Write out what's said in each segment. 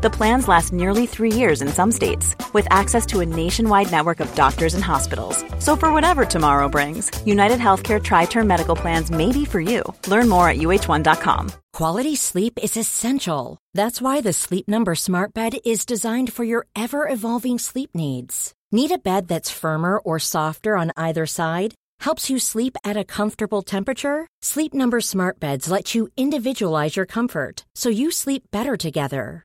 The plans last nearly three years in some states, with access to a nationwide network of doctors and hospitals. So, for whatever tomorrow brings, United Healthcare Tri Term Medical Plans may be for you. Learn more at uh1.com. Quality sleep is essential. That's why the Sleep Number Smart Bed is designed for your ever evolving sleep needs. Need a bed that's firmer or softer on either side? Helps you sleep at a comfortable temperature? Sleep Number Smart Beds let you individualize your comfort so you sleep better together.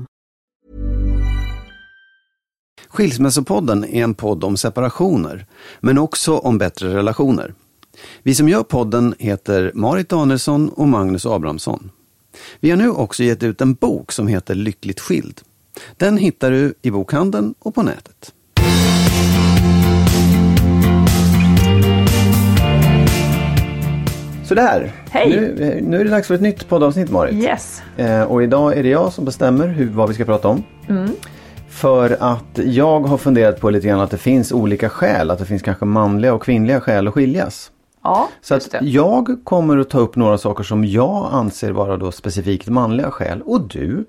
Skilsmässopodden är en podd om separationer, men också om bättre relationer. Vi som gör podden heter Marit Danielsson och Magnus Abrahamsson. Vi har nu också gett ut en bok som heter Lyckligt skild. Den hittar du i bokhandeln och på nätet. Sådär, Hej. Nu, nu är det dags för ett nytt poddavsnitt Marit. Yes. Eh, och idag är det jag som bestämmer hur, vad vi ska prata om. Mm. För att jag har funderat på lite grann att det finns olika skäl, att det finns kanske manliga och kvinnliga skäl att skiljas. Ja, Så att jag kommer att ta upp några saker som jag anser vara då specifikt manliga skäl och du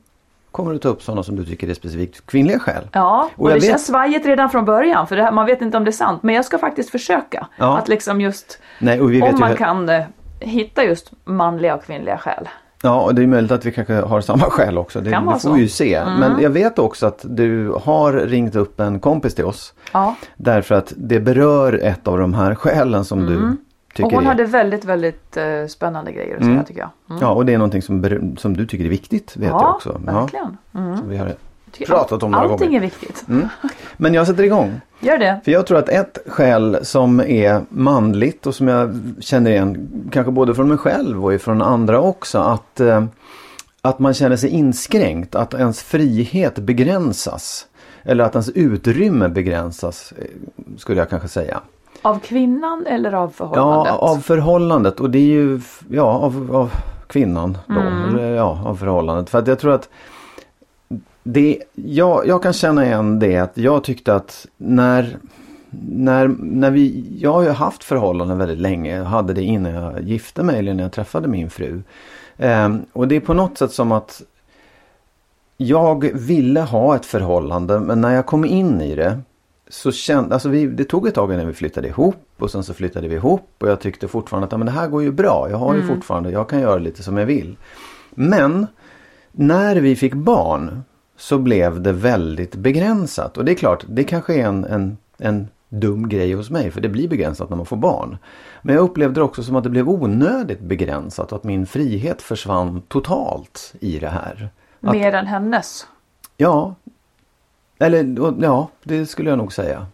kommer att ta upp sådana som du tycker är specifikt kvinnliga skäl. Ja, och, Och det vet- känns svajigt redan från början för här, man vet inte om det är sant. Men jag ska faktiskt försöka. Ja. Att liksom just, Nej, om man he- kan eh, hitta just manliga och kvinnliga skäl. Ja, och det är möjligt att vi kanske har samma skäl också. Det, Kan det får så. vi ju se. Mm. Men jag vet också att du har ringt upp en kompis till oss. Ja. Därför att det berör ett av de här skälen som du tycker Och hon är... hade väldigt, väldigt eh, spännande grejer att säga Mm. tycker jag. Mm. Ja, och det är någonting som, som du tycker är viktigt, vet jag Ja, också. verkligen. Mm. som vi har pratat om några Allting gånger. är viktigt. Mm. Men jag sätter igång. Gör det. För jag tror att ett skäl som är manligt och som jag känner igen, kanske både från mig själv och från andra också, att, eh, att man känner sig inskränkt, att ens frihet begränsas. Eller att ens utrymme begränsas, eh, skulle jag kanske säga. Av kvinnan eller av förhållandet? Ja, av förhållandet och det är ju, ja, av, av kvinnan då. Mm. Eller, ja, av förhållandet. För att jag tror att det, jag, jag kan känna igen det att jag tyckte att när, när, när vi, jag har ju haft förhållanden väldigt länge. Jag hade det innan jag gifte mig eller när jag träffade min fru. Ehm, och det är på något sätt som att jag ville ha ett förhållande men när jag kom in i det så kände, alltså vi, det tog ett tag innan vi flyttade ihop och sen så flyttade vi ihop och jag tyckte fortfarande att ja, men det här går ju bra. Jag har ju fortfarande, jag kan göra lite som jag vill. Men när vi fick barn så blev det väldigt begränsat och det är klart, det kanske är en, en, en dum grej hos mig för det blir begränsat när man får barn. Men jag upplevde det också som att det blev onödigt begränsat och att min frihet försvann totalt i det här. Att, Mer än hennes? Ja, eller ja, det skulle jag nog säga.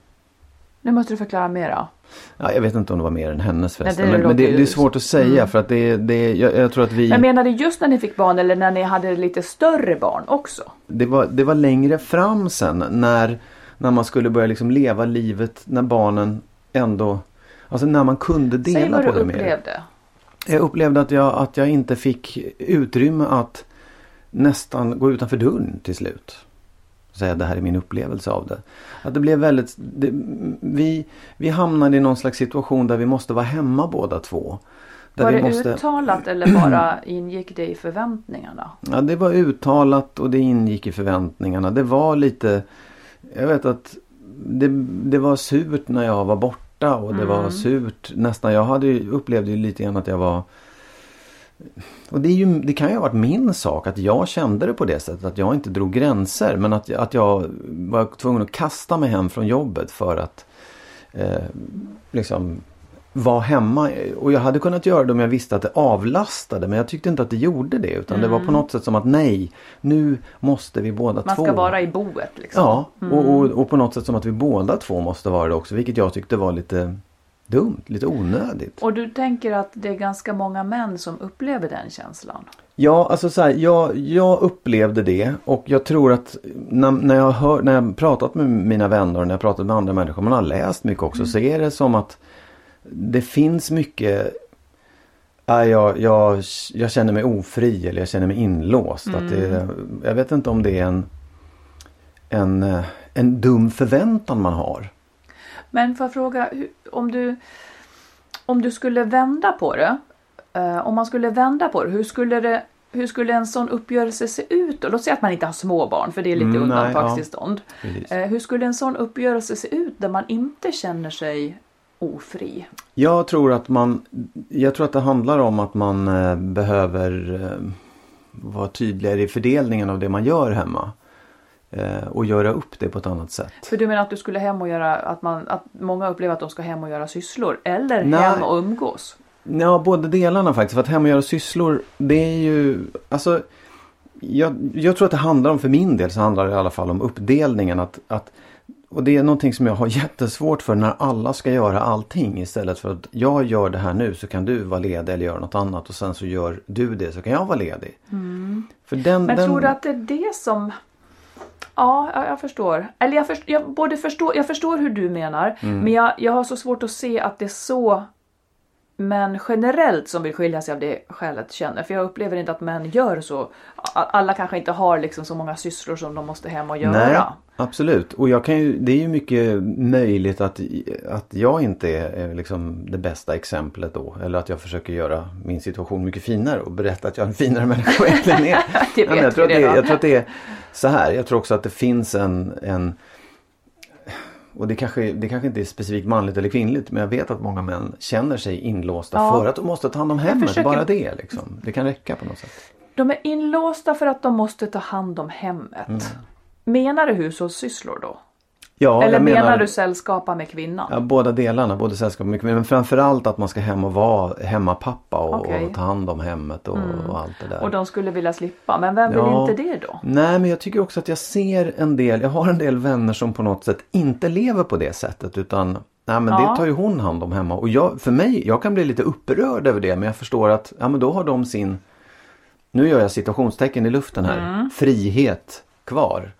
Nu måste du förklara mera. Ja, jag vet inte om det var mer än hennes det men, men det, det är svårt att säga för att det, det jag, jag tror att vi... Men menar du just när ni fick barn eller när ni hade lite större barn också? Det var, det var längre fram sen när, när man skulle börja liksom leva livet när barnen ändå... Alltså när man kunde Säg dela vad på du det mer. upplevde. Jag upplevde att jag, att jag inte fick utrymme att nästan gå utanför dörren till slut. Säga det här är min upplevelse av det. Att det blev väldigt... Det, vi, vi hamnade i någon slags situation där vi måste vara hemma båda två. Där Var det måste, uttalat eller bara ingick det i förväntningarna? Ja, det var uttalat och det ingick i förväntningarna. Det var lite... Jag vet att det, det var surt när jag var borta och det var surt nästan. Jag hade upplevde ju lite grann att jag var och det, ju, det kan ju ha varit min sak att jag kände det på det sättet att jag inte drog gränser men att, att jag var tvungen att kasta mig hem från jobbet för att eh, liksom vara hemma. Och jag hade kunnat göra det om jag visste att det avlastade men jag tyckte inte att det gjorde det utan det var på något sätt som att nej, nu måste vi båda Man två. ska vara i boet liksom. Ja, och, och, och på något sätt som att vi båda två måste vara det också vilket jag tyckte var lite dumt, lite onödigt. Och du tänker att det är ganska många män som upplever den känslan? Ja, alltså så här, jag, jag upplevde det och jag tror att när, när, jag hör, när jag pratat med mina vänner och när jag pratat med andra människor, man har läst mycket också, så är det som att det finns mycket Ja, jag, jag, jag känner mig ofri eller jag känner mig inlåst. Att det, jag vet inte om det är en, en, eh, en dum förväntan man har. Men får jag fråga, om du, om du skulle vända på det. Eh, om man skulle vända på det, hur skulle det hur skulle en sån uppgörelse se ut då? Låt säga att man inte har småbarn för det är lite Mm, undantagstillstånd. Precis. Eh, hur skulle en sån uppgörelse se ut där man inte känner sig ofri? Jag tror att man, jag tror att det handlar om att man eh, behöver eh, vara tydligare i fördelningen av det man gör hemma. Eh, och göra upp det på ett annat sätt. För du menar att du skulle hem och göra, att, man, att många upplever att de ska hem och göra sysslor? Eller Nej. hem och umgås? Ja, båda delarna faktiskt. För att hem och göra sysslor, det är ju, alltså jag, jag tror att det handlar om, för min del så handlar det i alla fall om uppdelningen. Att, att, och det är någonting som jag har jättesvårt för när alla ska göra allting istället för att jag gör det här nu så kan du vara ledig eller göra något annat och sen så gör du det så kan jag vara ledig. För den, Men den, tror du att det är det som... Ja, jag, jag förstår. Eller jag, först, jag, både förstår, jag förstår hur du menar. Mm. Men jag, jag har så svårt att se att det är så män generellt som vill skilja sig av det skälet känner. För jag upplever inte att män gör så. Alla kanske inte har liksom så många sysslor som de måste hem och göra. Nej, absolut. Och jag kan ju, det är ju mycket möjligt att, att jag inte är är liksom det bästa exemplet då. Eller att jag försöker göra min situation mycket finare och berätta att jag är en finare människa egentligen är. Det Ja, vet jag, tror att det, jag tror att det är så här. Jag tror också att det finns en, en och det kanske, det kanske inte är specifikt manligt eller kvinnligt men jag vet att många män känner sig inlåsta Ja. för att de måste ta hand om hemmet. försöker- Bara det liksom. Det kan räcka på något sätt. De är inlåsta för att de måste ta hand om hemmet. Menar du hushållssysslor då? Ja, Eller jag menar, du sällskapa med kvinnan? Ja, båda delarna, både sällskap och mycket men framförallt att man ska hem och vara hemmapappa och. Mm. och ta hand om hemmet och, och allt det där. Och de skulle vilja slippa. Men vem vill Ja. inte det då? Nej men jag tycker också att jag ser en del, jag har en del vänner som på något sätt inte lever på det sättet utan Nej men Ja. det tar ju hon hand om hemma och jag, för mig, jag kan bli lite upprörd över det men jag förstår att ja men då har de sin Nu gör jag citationstecken i luften här, Mm. frihet kvar.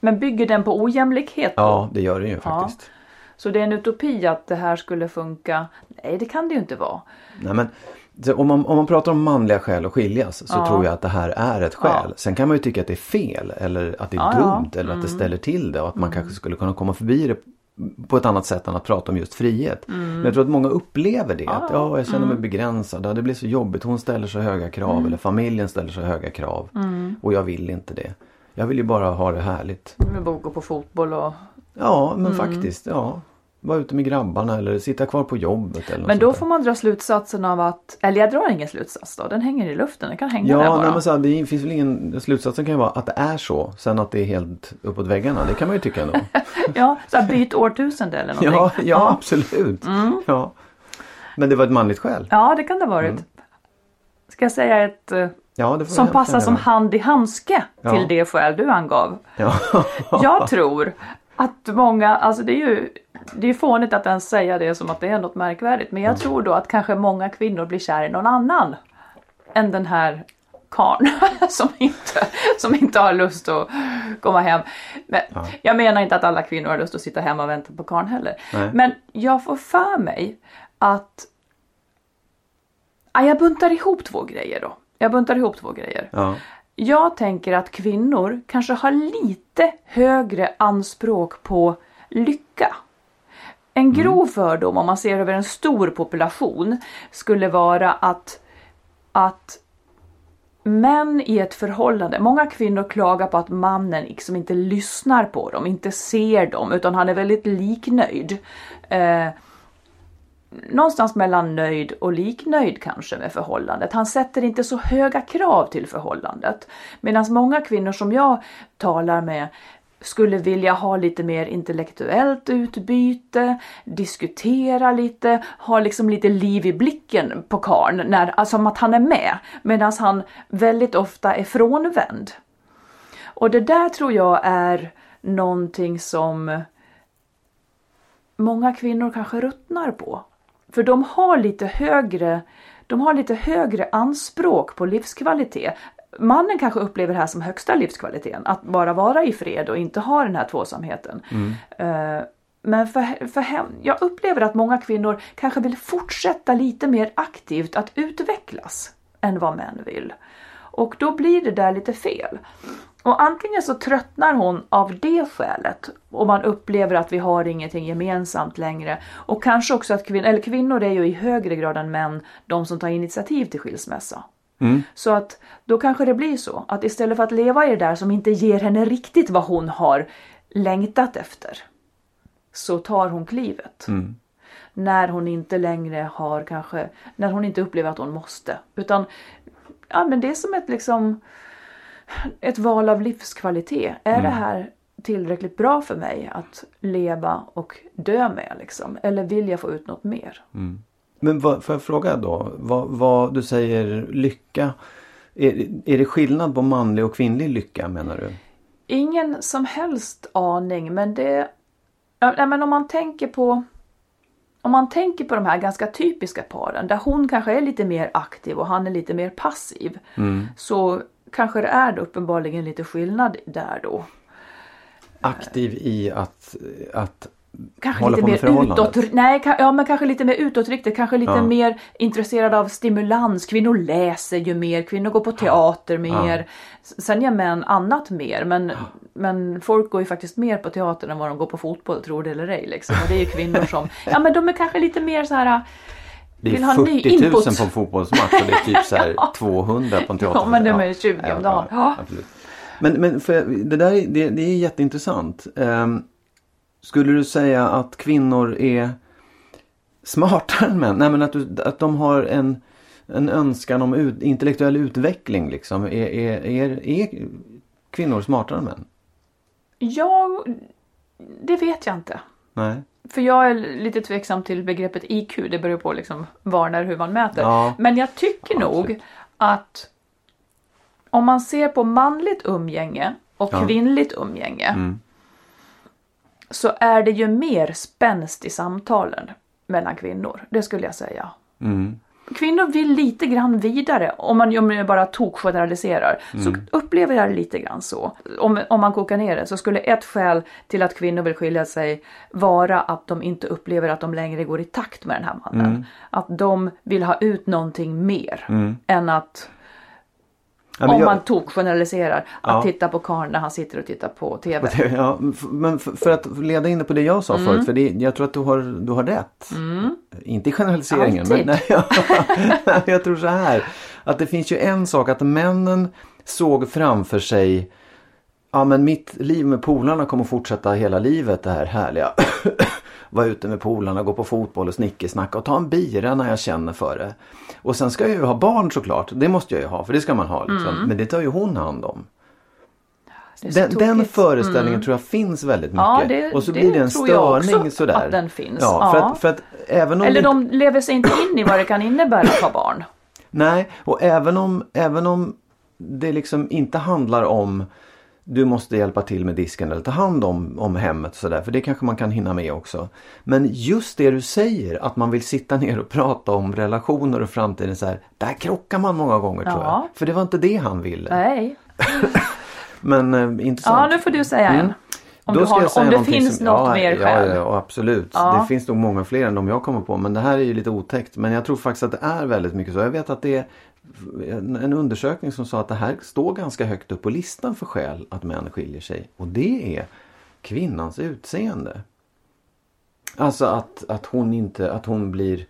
Men bygger den på ojämlikhet då? Ja det gör det ju Ja. faktiskt. Så det är en utopi att det här skulle funka? Nej, det kan det ju inte vara. Nej, men, om, man, om man pratar om manliga skäl att skiljas så Ja. tror jag att det här är ett skäl. Ja. Sen kan man ju tycka att det är fel eller att det är Ja, ja. dumt eller att det ställer till det och att man kanske skulle kunna komma förbi det på ett annat sätt än att prata om just frihet. Men jag tror att många upplever det. Att ja, jag känner mig begränsad. Ja, det blir så jobbigt. Hon ställer så höga krav eller familjen ställer så höga krav. Och jag vill inte det. Jag vill ju bara ha det härligt. Vi borde gå på fotboll och... Ja, men Mm. faktiskt. Ja. Vara ute med grabbarna eller sitta kvar på jobbet. Eller Men då där. får man dra slutsatsen av att... Eller jag drar ingen slutsats då. Den hänger i luften. Den kan hänga där Ja, bara. nej, men så här, det finns väl ingen, slutsatsen kan ju vara att det är så. Sen att det är helt uppåt väggarna, det kan man ju tycka ändå. Ja, så här, byt årtusende eller någonting. ja, ja, absolut. Mm. Ja. Men det var ett manligt skäl. Ja, det kan det ha varit. Ska jag säga ett eh, Ja, som passar som hand i handske Ja. till det skäl du angav? Ja. Jag tror att många, alltså det är ju det är fånigt att ens säga det som att det är något märkvärdigt. Men jag tror då att kanske många kvinnor blir kär i någon annan än den här karln som inte, som inte har lust att komma hem. Men Jag menar inte att alla kvinnor har lust att sitta hemma och vänta på karln heller. Nej. Men jag får för mig att Ja, jag buntar ihop två grejer då. Jag buntar ihop två grejer. ja. Jag tänker att kvinnor kanske har lite högre anspråk på lycka. En grov fördom om man ser över en stor population skulle vara att, att män i ett förhållande, många kvinnor klagar på att mannen liksom inte lyssnar på dem, inte ser dem, utan han är väldigt liknöjd. Eh, någonstans mellan nöjd och liknöjd kanske med förhållandet. Han sätter inte så höga krav till förhållandet. Medan många kvinnor som jag talar med skulle vilja ha lite mer intellektuellt utbyte, diskutera lite, ha liksom lite liv i blicken på karln, när, alltså som att han är med, medan han väldigt ofta är frånvänd. Och det där tror jag är någonting som många kvinnor kanske ruttnar på. För de har lite högre de har lite högre anspråk på livskvalitet. Mannen kanske upplever det här som högsta livskvaliteten, att bara vara i fred och inte ha den här tvåsamheten. Mm. Uh, men för, för hem, jag upplever att många kvinnor kanske vill fortsätta lite mer aktivt att utvecklas än vad män vill. Och då blir det där lite fel. Och antingen så tröttnar hon av det skälet och man upplever att vi har ingenting gemensamt längre. Och kanske också att kvin eller kvinnor är ju i högre grad än män de som tar initiativ till skilsmässa. Mm. Så att då kanske det blir så att istället för att leva i det där som inte ger henne riktigt vad hon har längtat efter så tar hon klivet. Mm. När hon inte längre har kanske, när hon inte upplever att hon måste. Utan ja men det är som ett liksom ett val av livskvalitet. Är mm. det här tillräckligt bra för mig att leva och dö med liksom? Eller vill jag få ut något mer? Mm. Men vad, får jag fråga då? Vad, vad du säger lycka. Är, är det skillnad på manlig och kvinnlig lycka menar du? Ingen som helst aning men det... Ja, men om man tänker på om man tänker på de här ganska typiska paren där hon kanske är lite mer aktiv och han är lite mer passiv. Mm. Så kanske det är uppenbarligen lite skillnad där då. Aktiv i att, att Kanske lite mer utåt, nej, ja, men kanske lite mer utåtriktat, kanske lite ja. mer intresserad av stimulans. Kvinnor läser ju mer, kvinnor går på teater ja. mer. Sen gör män annat mer, men, men folk går ju faktiskt mer på teater än vad de går på fotboll, tror det eller ej. Liksom. Och det är ju kvinnor som, ja men de är kanske lite mer så här det är 40 000 på en fotbollsmatch och det är typ så här ja. 200 på en teater. Ja men de är 20 om dagen. Ja, Men, men för, det där det, det är jätteintressant. Um, skulle du säga att kvinnor är smartare än män? Nej men att, du, att de har en, en önskan om ut, intellektuell utveckling liksom. Är, är, är, är kvinnor smartare än män? Ja, det vet jag inte. Nej. För jag är lite tveksam till begreppet IQ. Det beror på liksom var, när, hur man mäter. Ja. Men jag tycker ja, nog att om man ser på manligt umgänge och ja. kvinnligt umgänge. Mm. Så är det ju mer spänst i samtalen mellan kvinnor. Det skulle jag säga. Mm kvinnor vill lite grann vidare. Om man, om man bara tokgeneraliserar mm. så upplever jag det lite grann så. Om, om man kokar ner det så skulle ett skäl till att kvinnor vill skilja sig vara att de inte upplever att de längre går i takt med den här mannen. Mm. Att de vill ha ut någonting mer mm. än att Ja, om jag... man tog generaliserar. Att ja. titta på karln när han sitter och tittar på TV. Ja, men för att leda in på det jag sa mm. förut. För det, jag tror att du har, du har rätt. Mm. Inte i generaliseringen. Alltid. Men nej, jag tror så här. Att det finns ju en sak att männen såg framför sig Ja men mitt liv med polarna kommer fortsätta hela livet det här härliga. Vara ute med polarna, gå på fotboll och snickersnacka och ta en bira när jag känner för det. Och sen ska jag ju ha barn såklart. Det måste jag ju ha för det ska man ha. Liksom. Mm. Men det tar ju hon hand om. Den, den, föreställningen mm. tror jag finns väldigt mycket. Ja, det, och så blir det en störning sådär. att den finns. Ja, för att, för att även om Eller de lever sig inte in i vad det kan innebära att ha barn. Nej, och även om, även om det liksom inte handlar om du måste hjälpa till med disken eller ta hand om, om hemmet och sådär. För det kanske man kan hinna med också. Men just det du säger att man vill sitta ner och prata om relationer och framtiden så här. Där krockar man många gånger ja. tror jag. För det var inte det han ville. Nej. Men eh, intressant. Ja nu får du säga en. Mm. Om, Då har, om det finns som, något ja, mer själv. Ja, ja absolut. Ja. Det finns nog många fler än de jag kommer på. Men det här är ju lite otäckt. Men jag tror faktiskt att det är väldigt mycket så. Jag vet att det är en undersökning som sa att det här står ganska högt upp på listan för skäl att män skiljer sig. Och det är kvinnans utseende. Alltså att, att hon inte, att hon blir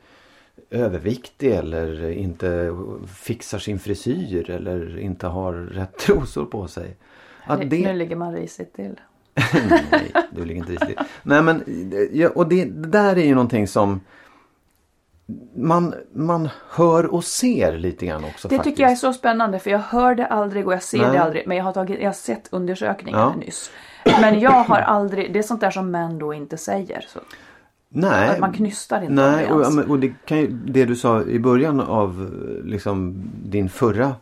överviktig eller inte fixar sin frisyr eller inte har rätt trosor på sig. Att Nu- Nu ligger man risigt till. Nej, du ligger inte risigt. Nej men, och det, det där är ju någonting som man, man hör och ser lite grann också Det faktiskt. tycker jag är så spännande för jag hör det aldrig och jag ser Nej. det aldrig. Men jag har, tagit, jag har sett undersökningar Ja. nyss. Men jag har aldrig, det är sånt där som män då inte säger. Så, Nej, att man knystar inte nej och, och det, kan ju, det du sa i början av liksom, din förra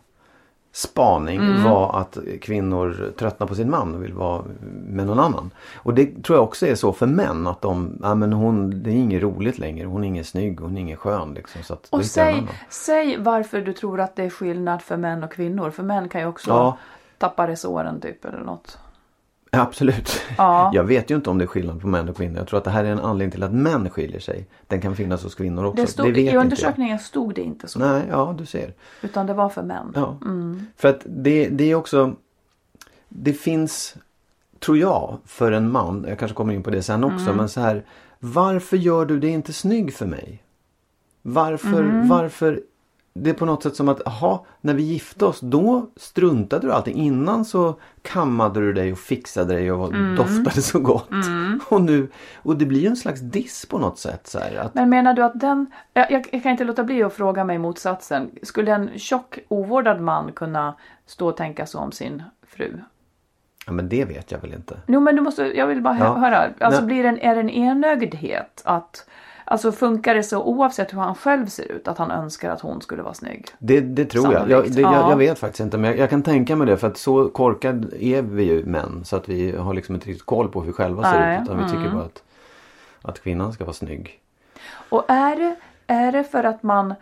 spaning Mm. var att kvinnor tröttnar på sin man och vill vara med någon annan. Och det tror jag också är så för män att de, ja men hon, det är inget roligt längre, hon är ingen snygg, hon är ingen skön liksom. Så att Och säg, säg varför du tror att det är skillnad för män och kvinnor. För män kan ju också Ja. tappa resåren typ eller något. Absolut. Ja. Jag vet ju inte om det är skillnad på män och kvinnor. Jag tror att det här är en anledning till att män skiljer sig. Den kan finnas hos kvinnor också. Det stod, vet I inte jag. undersökningen stod det inte så. Nej, ja du ser. Utan det var för män. Ja. För att det, det är också Det finns Tror jag för en man, jag kanske kommer in på det sen också, men så här Varför gör du det inte snygg för mig? Varför, varför Det är på något sätt som att, aha, när vi gifte oss då struntade du allting. Innan så kammade du dig och fixade dig och doftade så gott. Och nu, och det blir ju en slags diss på något sätt så här, att, Men menar du att den, jag, jag jag kan inte låta bli att fråga mig motsatsen. Skulle en tjock ovårdad man kunna stå och tänka så om sin fru? ja men det vet jag väl inte. Jo men du måste, jag vill bara hö- Ja. höra. Alltså Nej. blir det en, är det en enögdhet? Att, alltså funkar det så oavsett hur han själv ser ut att han önskar att hon skulle vara snygg? Det, det tror jag. Jag, det, jag. ja. Jag vet faktiskt inte men jag, jag kan tänka mig det för att så korkad är vi ju män så att vi har liksom inte riktigt koll på hur vi själva ser Nej, ut utan vi mm. tycker bara att, att kvinnan ska vara snygg. Och är det, är det för att man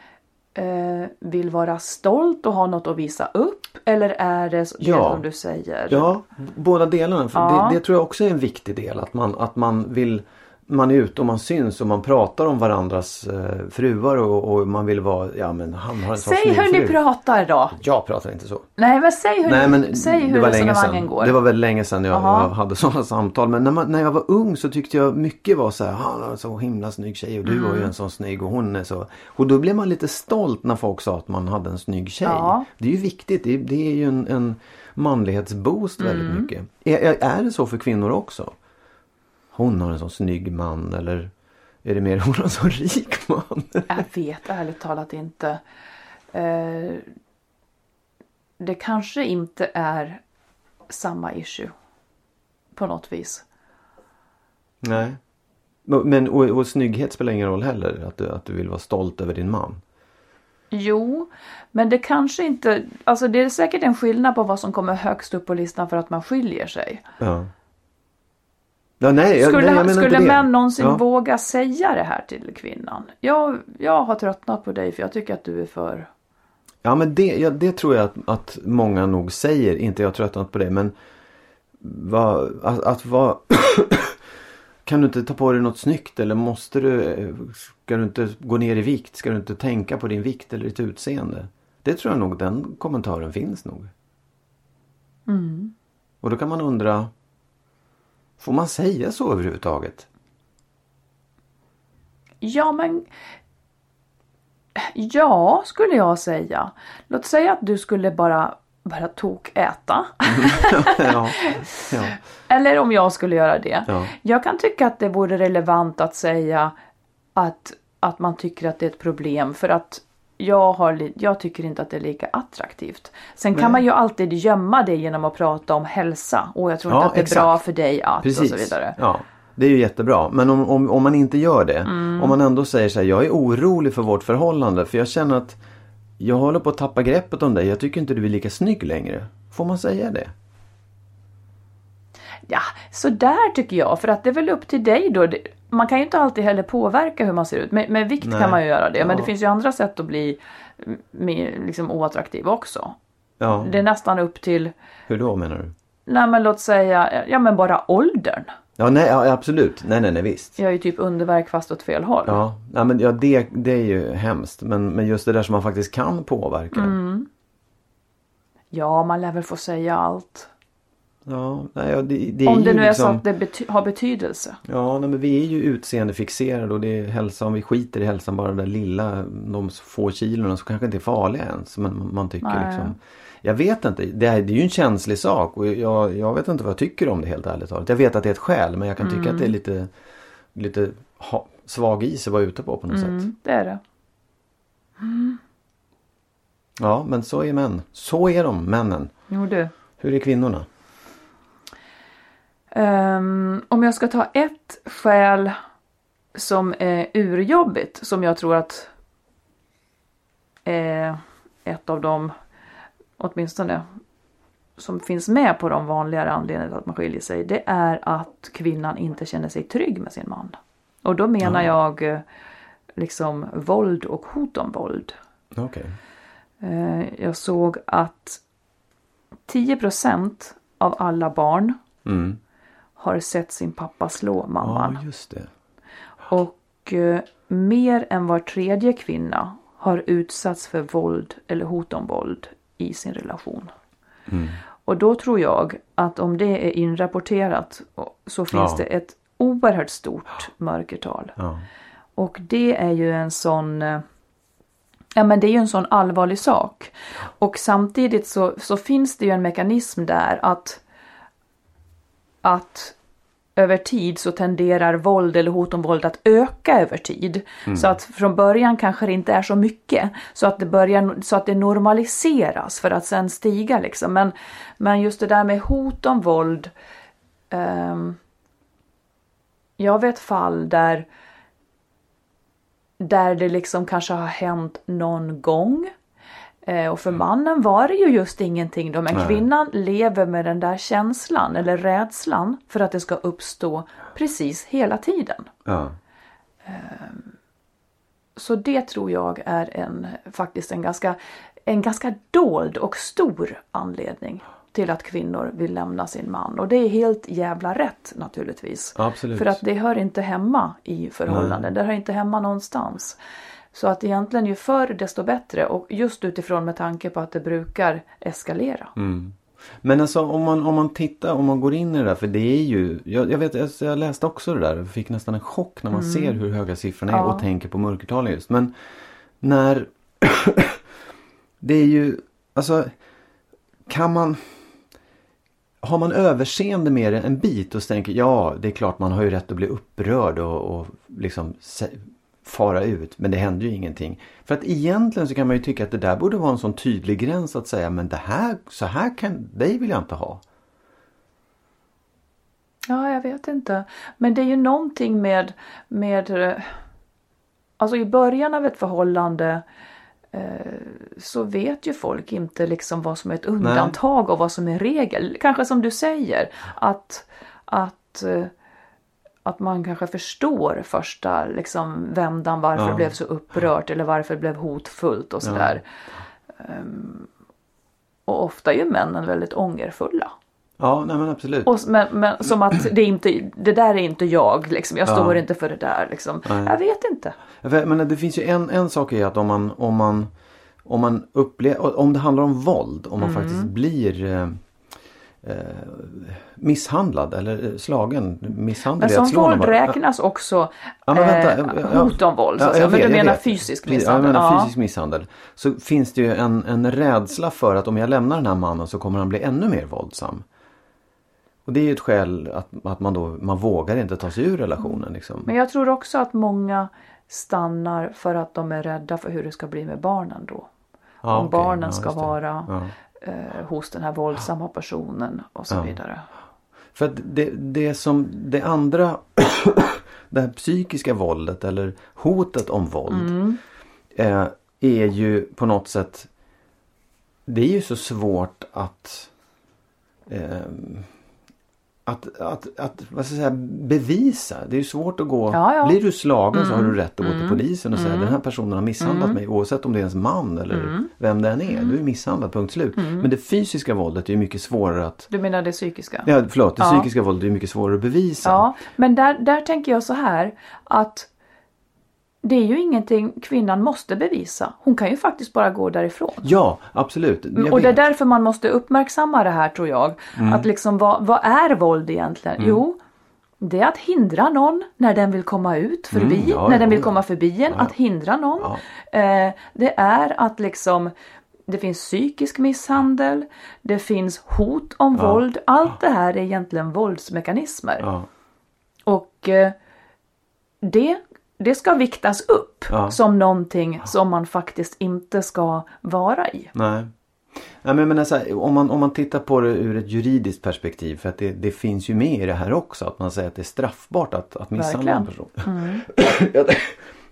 eh, vill vara stolt och ha något att visa upp? Eller är det det Ja. som du säger? Ja, båda delarna. För Ja. det, det tror jag också är en viktig del att man, att man vill man är ute och man syns och man pratar om varandras eh, fruar och, och man vill vara, ja men han har en sån Säg hur ni pratar då. Jag pratar inte så. Nej men säg hur, Nej men säg hur det var länge sedan. går. Det var väl länge sedan jag, jag hade sådana samtal. Men när, man, när jag var ung så tyckte jag mycket var så här, han har en så himla snygg tjej och du Mm. var ju en sån snygg och hon är så. Och då blev man lite stolt när folk sa att man hade en snygg tjej. Ja. Det är ju viktigt. Det, det är ju en, en manlighetsboost väldigt Mm. mycket. Är- är det så för kvinnor också? Hon har en sån snygg man eller är det mer hon har en sån rik man? Jag vet ärligt talat inte. Eh, det kanske inte är samma issue. På något vis. Nej. Men och, och snygghet spelar ingen roll heller. Att du, att du vill vara stolt över din man. Jo, men det kanske inte... Alltså det är säkert en skillnad på vad som kommer högst upp på listan för att man skiljer sig. Ja. Ja, nej, jag, Skulle, nej, jag skulle män någonsin ja. våga säga det här till kvinnan? Jag, jag har tröttnat på dig för jag tycker att du är för... Ja men det, ja, det tror jag att, att många nog säger. Inte jag har tröttnat på det men vad, att, att vara Kan du inte ta på dig något snyggt eller måste du Ska du inte gå ner i vikt? Ska du inte tänka på din vikt eller ditt utseende? Det tror jag nog den kommentaren finns nog. Mm. Och då kan man undra Får man säga så överhuvudtaget? Ja, men... Ja, skulle jag säga. Låt säga att du skulle bara, bara tokäta. ja, ja, Eller om jag skulle göra det. Ja. Jag kan tycka att det vore relevant att säga att, att man tycker att det är ett problem för att jag, har, jag tycker inte att det är lika attraktivt. Sen kan Nej. man ju alltid gömma det genom att prata om hälsa. Och jag tror inte Ja, att det är exakt. bra för dig att Precis. och så vidare. Ja, det är ju jättebra. Men om, om, om man inte gör det. Mm. Om man ändå säger så här, jag är orolig för vårt förhållande. För jag känner att jag håller på att tappa greppet om dig. Jag tycker inte du är lika snygg längre. Får man säga det? Ja, så där tycker jag. För att det är väl upp till dig då. Man kan ju inte alltid heller påverka hur man ser ut. Med, med vikt Nej. kan man ju göra det. Men Ja. det finns ju andra sätt att bli mm, mer, liksom oattraktiv också. Ja, Det är nästan upp till, hur då menar du? nej men låt säga, ja men bara åldern. Ja, nej, ja, absolut. Nej, nej, nej, visst. Jag är ju typ underverk fast åt fel håll. Ja, ja men ja, det, det är ju hemskt. Men, men just det där som man faktiskt kan påverka. Mm. Ja, man lär väl få säga allt. Ja, nej, det, det är Om det nu är liksom, så att det bety- har betydelse. Ja, nej, men vi är ju utseendefixerade och det är hälsa, om vi skiter i hälsan bara det där lilla, de få kilorna som kanske inte är farliga ens. Men man tycker Nej. liksom. Jag vet inte, det, är, det är ju en känslig sak och jag, jag vet inte vad jag tycker om det helt ärligt talat. Jag vet att det är ett skäl men jag kan tycka att Mm. det är lite, lite ha, svag is att vara ute på på något sätt. Mm, det är det. Ja, men så är män. Så är de, männen. Jo du. Hur är kvinnorna? Ehm, om jag ska ta ett skäl som är urjobbigt som jag tror att är ett av dem åtminstone som finns med på de vanligare anledningarna att man skiljer sig. Det är att kvinnan inte känner sig trygg med sin man. Och då menar jag eh, liksom våld och hot om våld. Okej. Eh, Jag såg att 10% av alla barn Mm. Har sett sin pappa slå mamman. Ja, just det. Och eh, mer än var tredje kvinna har utsatts för våld eller hot om våld i sin relation. Och då tror jag att om det är inrapporterat så finns Ja. det ett oerhört stort mörkertal. Ja. Och det är ju en sån eh, Ja men det är ju en sån allvarlig sak. Och samtidigt så, så finns det ju en mekanism där att att över tid så tenderar våld eller hot om våld att öka över tid. Så att från början kanske det inte är så mycket. Så att det, börjar, så att det normaliseras för att sen stiga liksom. Men, men just det där med hot om våld. ehm, jag vet fall där där det liksom kanske har hänt någon gång. Eh, och för mannen var det ju just ingenting då. Men Nej. kvinnan lever med den där känslan eller rädslan för att det ska uppstå precis hela tiden. Ja. Så det tror jag är en, faktiskt en ganska, en ganska dold och stor anledning till att kvinnor vill lämna sin man. Och det är helt jävla rätt naturligtvis. Absolut. För att det hör inte hemma i förhållanden. Det hör inte hemma någonstans. Så att egentligen ju förr desto bättre och just utifrån med tanke på att det brukar eskalera. Mm. Men alltså om man, om man tittar, om man går in i det där, för det är ju, jag, jag vet, jag läste också det där och fick nästan en chock när man ser hur höga siffrorna är Ja. och tänker på mörkertalen just. Men när, det är ju, alltså, kan man, har man överseende med det en bit och så tänker ja, det är klart man har ju rätt att bli upprörd och, och liksom fara ut. Men det händer ju ingenting. För att egentligen så kan man ju tycka att det där borde vara en sån tydlig gräns att säga men det här, så här kan, dig vill jag inte ha. Ja, jag vet inte. Men det är ju någonting med, med eh, alltså i början av ett förhållande eh, så vet ju folk inte liksom vad som är ett undantag och vad som är regel. Kanske som du säger att, att, eh, att man kanske förstår första liksom vändan varför Ja. det blev så upprört eller varför det blev hotfullt och sådär. Ehm, och ofta är ju männen väldigt ångerfulla. Ja, nej men absolut. Och, men, men som att det är inte, det där är inte jag liksom. Jag Ja. står inte för det där liksom. Nej. Jag vet inte. Men det finns ju en, en sak i att om man, om man, om man upplever, om det handlar om våld, om man Mm. faktiskt blir eh, misshandlad eller eh, slagen. Misshandel Men som våld räknas också Ja, vänta, eh, hot om våld. Så Ja, jag Men du menar vet. fysisk misshandel? Ja, jag menar fysisk misshandel. Så finns det ju en, en rädsla för att om jag lämnar den här mannen så kommer han bli ännu mer våldsam. Och det är ju ett skäl att, att man då, man vågar inte ta sig ur relationen liksom. Men jag tror också att många stannar för att de är rädda för hur det ska bli med barnen då. Ja, om okej, barnen ja, ska vara. Eh, hos den här våldsamma personen och så Ja. vidare. För att det, det som det andra, det här psykiska våldet eller hotet om våld. Mm. Eh, är ju på något sätt, det är ju så svårt att eh, att, att, att vad ska jag säga, bevisa. Det är ju svårt att gå. Ja, ja. Blir du slagen så har Mm. du rätt att gå till polisen och säga den här personen har misshandlat mig oavsett om det är ens man eller Mm. vem det än är. Du är misshandlad, punkt slut. Men det fysiska våldet är ju mycket svårare att Du menar det psykiska? Ja, förlåt. Det Ja. psykiska våldet är mycket svårare att bevisa. Ja, men där, där tänker jag så här att det är ju ingenting kvinnan måste bevisa. Hon kan ju faktiskt bara gå därifrån. Ja, absolut. Jag och det är vet. därför man måste uppmärksamma det här tror jag. Att liksom vad, vad är våld egentligen? Jo, det är att hindra någon när den vill komma ut förbi, Mm, ja, när den ja, vill ja. komma förbi en, att hindra någon. Ja. Eh, det är att liksom det finns psykisk misshandel, det finns hot om våld. Allt det här är egentligen våldsmekanismer. Ja. Och eh, det, det ska viktas upp Ja. som någonting som man faktiskt inte ska vara i. Nej. Nej men menar här, om, man, om man tittar på det ur ett juridiskt perspektiv för att det, det finns ju med i det här också att man säger att det är straffbart att, att misshandla en person. Mm. jag,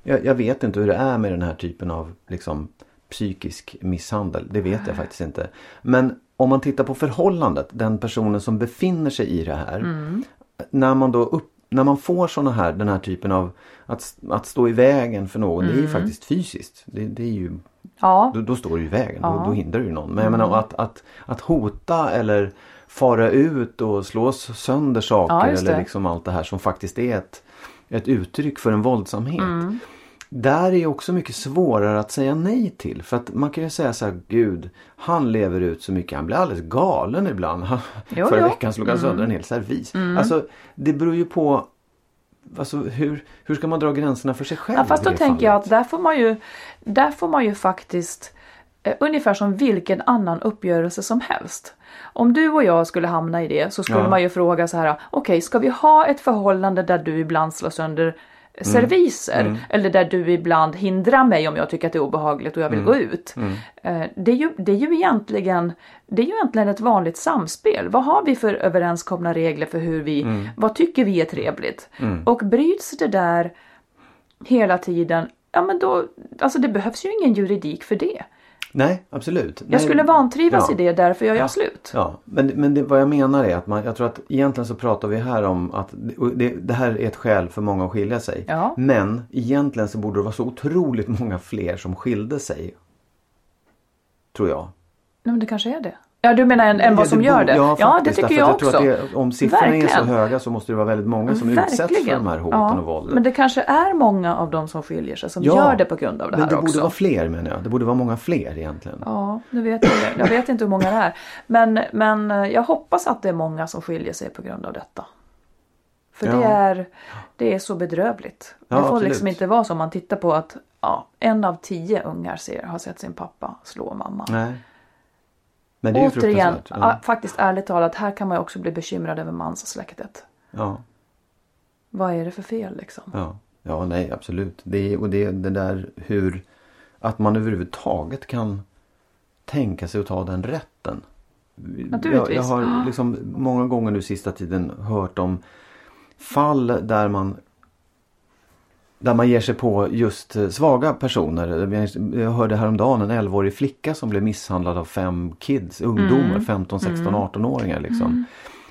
jag, jag vet inte hur det är med den här typen av liksom, psykisk misshandel. Det vet jag faktiskt inte. Men om man tittar på förhållandet, den personen som befinner sig i det här. Mm. När man då upp, när man får såna här, den här typen av att, att stå i vägen för någon. Mm. Det är ju faktiskt fysiskt. Det, det är ju Ja, då, då står du i vägen. Ja. Mm. Då, då hindrar du någon. Men jag menar att, att, att hota eller fara ut och slå sönder saker. Ja, eller liksom allt det här som faktiskt är ett, ett uttryck för en våldsamhet. Mm. Där är också mycket svårare att säga nej till. För att man kan ju säga så här, gud, han lever ut så mycket. Han blir alldeles galen ibland. Han, Jo, förra jo. veckan slog han sönder en hel servis. Alltså, det beror ju på Alltså hur, hur ska man dra gränserna för sig själv? Ja, fast då tänker jag fallet? att där får man ju, där får man ju faktiskt eh, ungefär som vilken annan uppgörelse som helst. Om du och jag skulle hamna i det så skulle Ja. man ju fråga så här, okej ska vi ha ett förhållande där du ibland slår sönder Mm. serviser eller där du ibland hindrar mig om jag tycker att det är obehagligt och jag vill Mm. gå ut. Eh, Det är, ju, det, är ju egentligen, det är ju egentligen ett vanligt samspel. Vad har vi för överenskomna regler för hur vi, Mm. vad tycker vi är trevligt? Och bryts det där hela tiden, ja men då, alltså det behövs ju ingen juridik för det. Nej, absolut. Nej, Jag skulle vantrivas ja. i det, därför gör jag slut. Ja, men, men det, vad jag menar är att man, jag tror att egentligen så pratar vi här om att det, det här är ett skäl för många att skilja sig. Ja. Men egentligen så borde det vara så otroligt många fler som skilde sig. Tror jag. Nej, men det kanske är det. Ja, du menar än, än vad som gör det? Ja, Ja, det tycker jag att också. tror att det, om siffrorna är så Verkligen. höga så måste det vara väldigt många som utsätts för de här hoten Ja, och våldet. Men det kanske är många av dem som skiljer sig som Ja, gör det på grund av det Men här det borde också. vara fler menar jag. Det borde vara många fler egentligen. Ja, nu vet jag, det. jag vet inte hur många det är. Men, men eh, jag hoppas att det är många som skiljer sig på grund av detta. För det, är, det är så bedrövligt. Det får absolut. liksom inte vara så om man tittar på att ja, en av tio ungar ser, har sett sin pappa slå mamma. Nej. Men det är Återigen, ja. faktiskt ärligt talat, här kan man ju också bli bekymrad över manssläktet. Ja. Vad är det för fel liksom? Ja, ja nej absolut. Det, och det, det där hur att man överhuvudtaget kan tänka sig att ta den rätten. Jag, Naturligtvis. jag har liksom många gånger nu sista tiden hört om fall där man där man ger sig på just eh, svaga personer. Jag hörde häromdagen en 11-årig flicka som blev misshandlad av fem kids, ungdomar, 15, 16, 18-åringar liksom.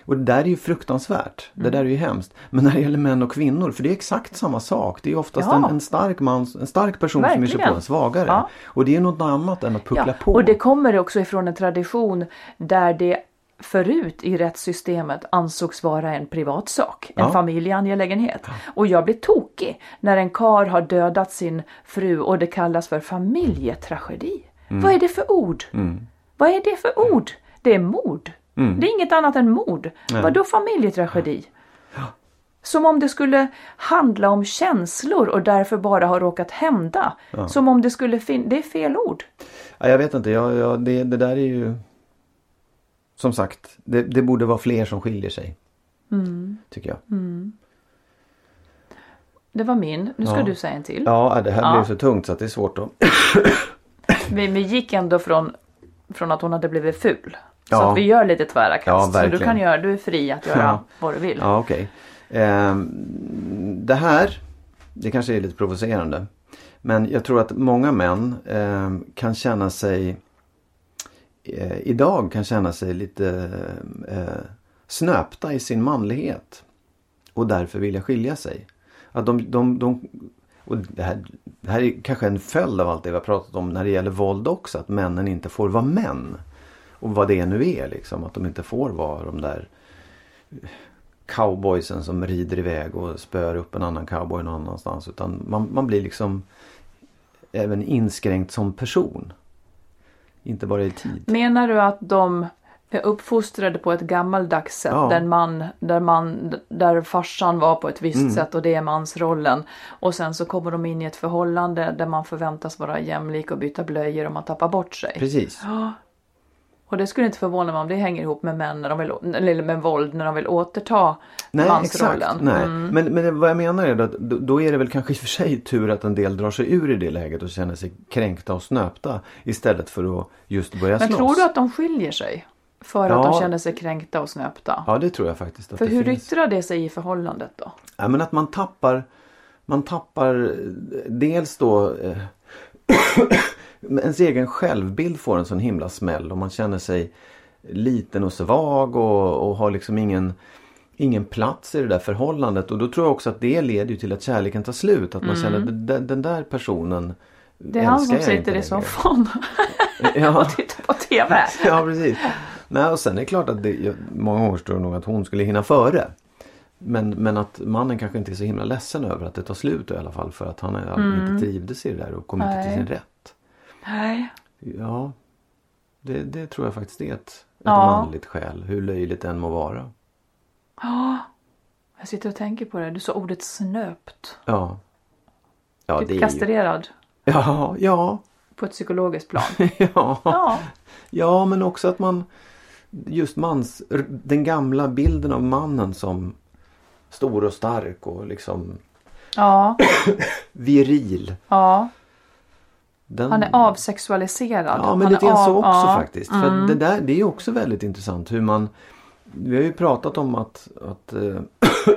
Och det där är ju fruktansvärt. Det där är ju hemskt. Men när det gäller män och kvinnor, för det är exakt samma sak. Det är oftast Ja. en, en stark man, en stark person som ger sig på Verkligen. en svagare. Ja. Och det är något annat än att puckla på. Och det kommer också ifrån en tradition där det förut i rättssystemet ansågs vara en privat sak, en Ja. familjeangelägenhet. Och jag blir tokig när en kar har dödat sin fru och det kallas för familjetragedi. Mm. Vad är det för ord? Vad är det för ord? Det är mord. Mm. Det är inget annat än mord. Vadå familjetragedi? Som om det skulle handla om känslor och därför bara har råkat hända. Som om det skulle finnas... Det är fel ord. Ja, jag vet inte, jag, jag, det, det där är ju som sagt, det, det borde vara fler som skiljer sig. Mm. Tycker jag. Det var min. Nu ska Ja. du säga en till. Ja, det här Ja. blev så tungt så att det är svårt att... Vi, vi gick ändå från, från att hon hade blivit ful. Så Ja. att vi gör lite tvära kast. Ja, så du kan göra, du är fri att göra vad du vill. Ja, okej. Ehm, det här, det kanske är lite provocerande. Men jag tror att många män ehm, kan känna sig eh, idag kan känna sig lite eh, snöpta i sin manlighet. Och därför vilja skilja sig. Att de, de, de, och det, här, det här är kanske en följd av allt det vi har pratat om när det gäller våld också. Att männen inte får vara män. Och vad det nu är liksom. Att de inte får vara de där cowboysen som rider iväg och spöar upp en annan cowboy någon annanstans. Utan man, man blir liksom även inskränkt som person. Inte bara i tid. Menar du att de är uppfostrade på ett gammaldags sätt Ja. där, man, där, man, där farsan var på ett visst Mm. sätt och det är mansrollen. Och sen så kommer de in i ett förhållande där man förväntas vara jämlik och byta blöjor och man tappar bort sig. Precis. Och det skulle inte förvåna mig om det hänger ihop med män när de vill, eller med våld när de vill återta Nej, mansrollen. exakt. Nej. Mm. Men, men vad jag menar är att då, då är det väl kanske i och för sig tur att en del drar sig ur i det läget och känner sig kränkta och snöpta istället för att just börja Men slåss. tror du att de skiljer sig? För att Ja. de känner sig kränkta och snöpta? Ja, det tror jag faktiskt. Att För det hur finns. yttrar det sig i förhållandet då? Ja, men att man tappar Man tappar eh, dels då eh, Ens egen självbild får en sån himla smäll och man känner sig liten och svag och, och har liksom ingen Ingen plats i det där förhållandet och då tror jag också att det leder till att kärleken tar slut. Att man känner att den, den där personen Mm. Det är han som jag sitter i soffan Ja. och tittar på TV. Ja precis. Nej, och sen är det klart att det, jag- många gånger står det nog att hon skulle hinna före. Men, men att mannen kanske inte är så himla ledsen över att det tar slut i alla fall för att han mm. inte trivdes i det där och kom inte till Nej. sin rätt. Nej. Ja, det, det tror jag faktiskt är ett, ett Ja. manligt skäl. Hur löjligt det än må vara. Jag sitter och tänker på det. Du sa ordet snöpt. Ja. Ja, typ det är ju... kastrerad Ja, ja, på ett psykologiskt plan. ja. Ja. Ja, men också att man just mans, den gamla bilden av mannen som stor och stark och liksom Ja. viril. ja. Den, Han är avsexualiserad. Ja, men lite är grann så av- också ja. Mm. faktiskt. För det där det är också väldigt intressant hur man Vi har ju pratat om att, att eh,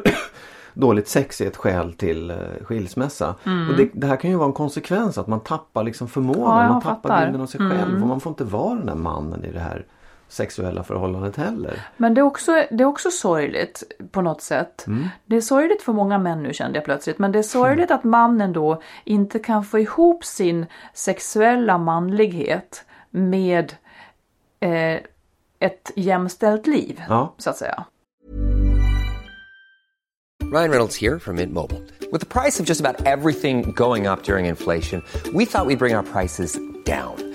dåligt sex är ett skäl till eh, skilsmässa. Och det, det här kan ju vara en konsekvens att man tappar liksom förmågan. Mm. Ja, man tappar fattar. Mm. bilden av sig själv och man får inte vara den där mannen i det här sexuella förhållandet heller. Men det är, också, det är också sorgligt på något sätt. Mm. Det är sorgligt för många män nu kände jag plötsligt. Men det är sorgligt att mannen då inte kan få ihop sin sexuella manlighet med eh, ett jämställt liv. Ja. Så att säga. Ryan Reynolds here from Mint Mobile. With the price of just about everything going up during inflation, we thought we'd bring our prices down.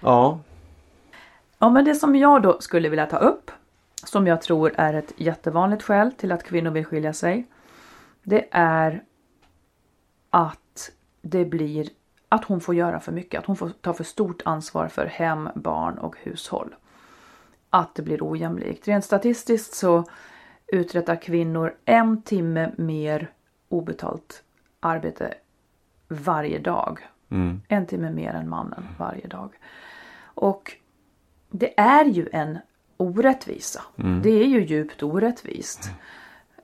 Ja, Ja, men det som jag då skulle vilja ta upp, som jag tror är ett jättevanligt skäl till att kvinnor vill skilja sig, det är att det blir att hon får göra för mycket, att hon får ta för stort ansvar för hem, barn och hushåll. Att det blir ojämlikt. Rent statistiskt så uträttar kvinnor en timme mer obetalt arbete varje dag. En timme mer än mannen varje dag. Och det är ju en orättvisa. Det är ju djupt orättvist.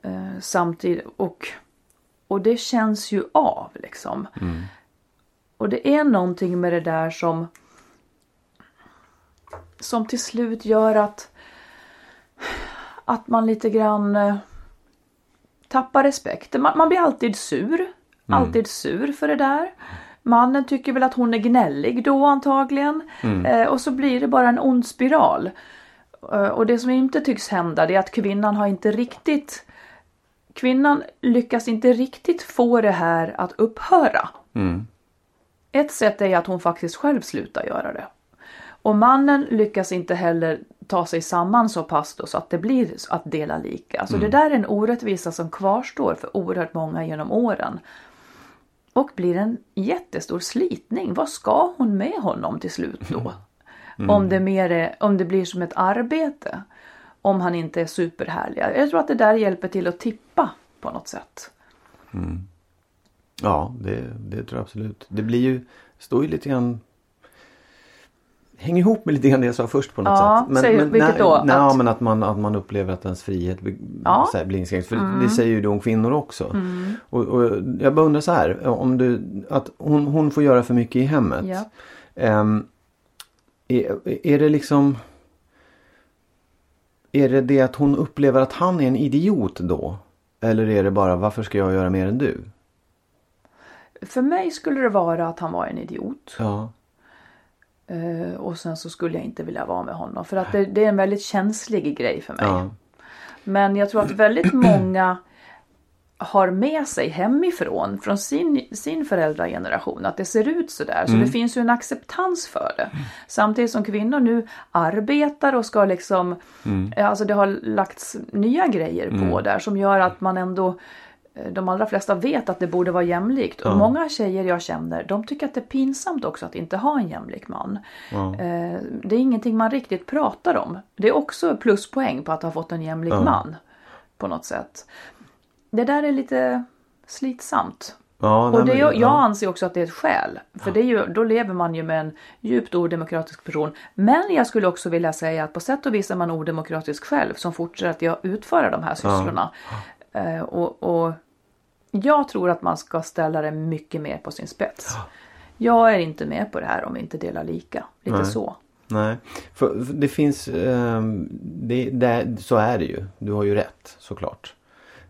Eh, samtidigt och, och det känns ju av liksom. Och det är någonting med det där som som till slut gör att att man lite grann eh, tappar respekt. Man, man blir alltid sur. Alltid sur för det där. Mannen tycker väl att hon är gnällig då antagligen. Eh, och så blir det bara en ond spiral. Eh, och det som inte tycks hända det är att kvinnan har inte riktigt Kvinnan lyckas inte riktigt få det här att upphöra. Ett sätt är att hon faktiskt själv slutar göra det. Och mannen lyckas inte heller ta sig samman så pass då så att det blir att dela lika. Alltså det där är en orättvisa som kvarstår för oerhört många genom åren. Och blir en jättestor slitning. Vad ska hon med honom till slut då? Om, det mer är, om det blir som ett arbete. Om han inte är superhärlig. Jag tror att det där hjälper till att tippa på något sätt. Ja, det, det tror jag absolut. Det blir ju, står ju lite grann Hänger ihop med lite grann det jag sa först på något Ja, sätt. säg vilket nej, då? Nej, Att- men att man, att man upplever att ens frihet Ja. Mm. här, blir inskränkt. För det säger ju de kvinnor också. Och, och jag bara undrar så här. Om du, att hon, hon får göra för mycket i hemmet. Ja. Ehm, är, är det liksom Är det det att hon upplever att han är en idiot då? Eller är det bara varför ska jag göra mer än du? För mig skulle det vara att han var en idiot. Ja. Eh, och sen så skulle jag inte vilja vara med honom. För att det, det är en väldigt känslig grej för mig. Ja. Men jag tror att väldigt många har med sig hemifrån från sin, sin föräldrageneration att det ser ut sådär. Så det finns ju en acceptans för det. Samtidigt som kvinnor nu arbetar och ska liksom, eh, alltså det har lagts nya grejer på där som gör att man ändå de allra flesta vet att det borde vara jämlikt. Och många tjejer jag känner, de tycker att det är pinsamt också att inte ha en jämlik man. Eh, Det är ingenting man riktigt pratar om. Det är också pluspoäng på att ha fått en jämlik man. På något sätt. Det där är lite slitsamt. Ja, Och det, jag, ja. jag anser också att det är ett skäl. För ju, då lever man ju med en djupt odemokratisk person. Men jag skulle också vilja säga att på sätt och vis är man odemokratisk själv som fortsätter att utföra de här sysslorna. Eh, och, och jag tror att man ska ställa det mycket mer på sin spets. Jag är inte med på det här om vi inte delar lika. Lite så. Nej, för, för det finns, ehm, det, det, så är det ju. Du har ju rätt såklart.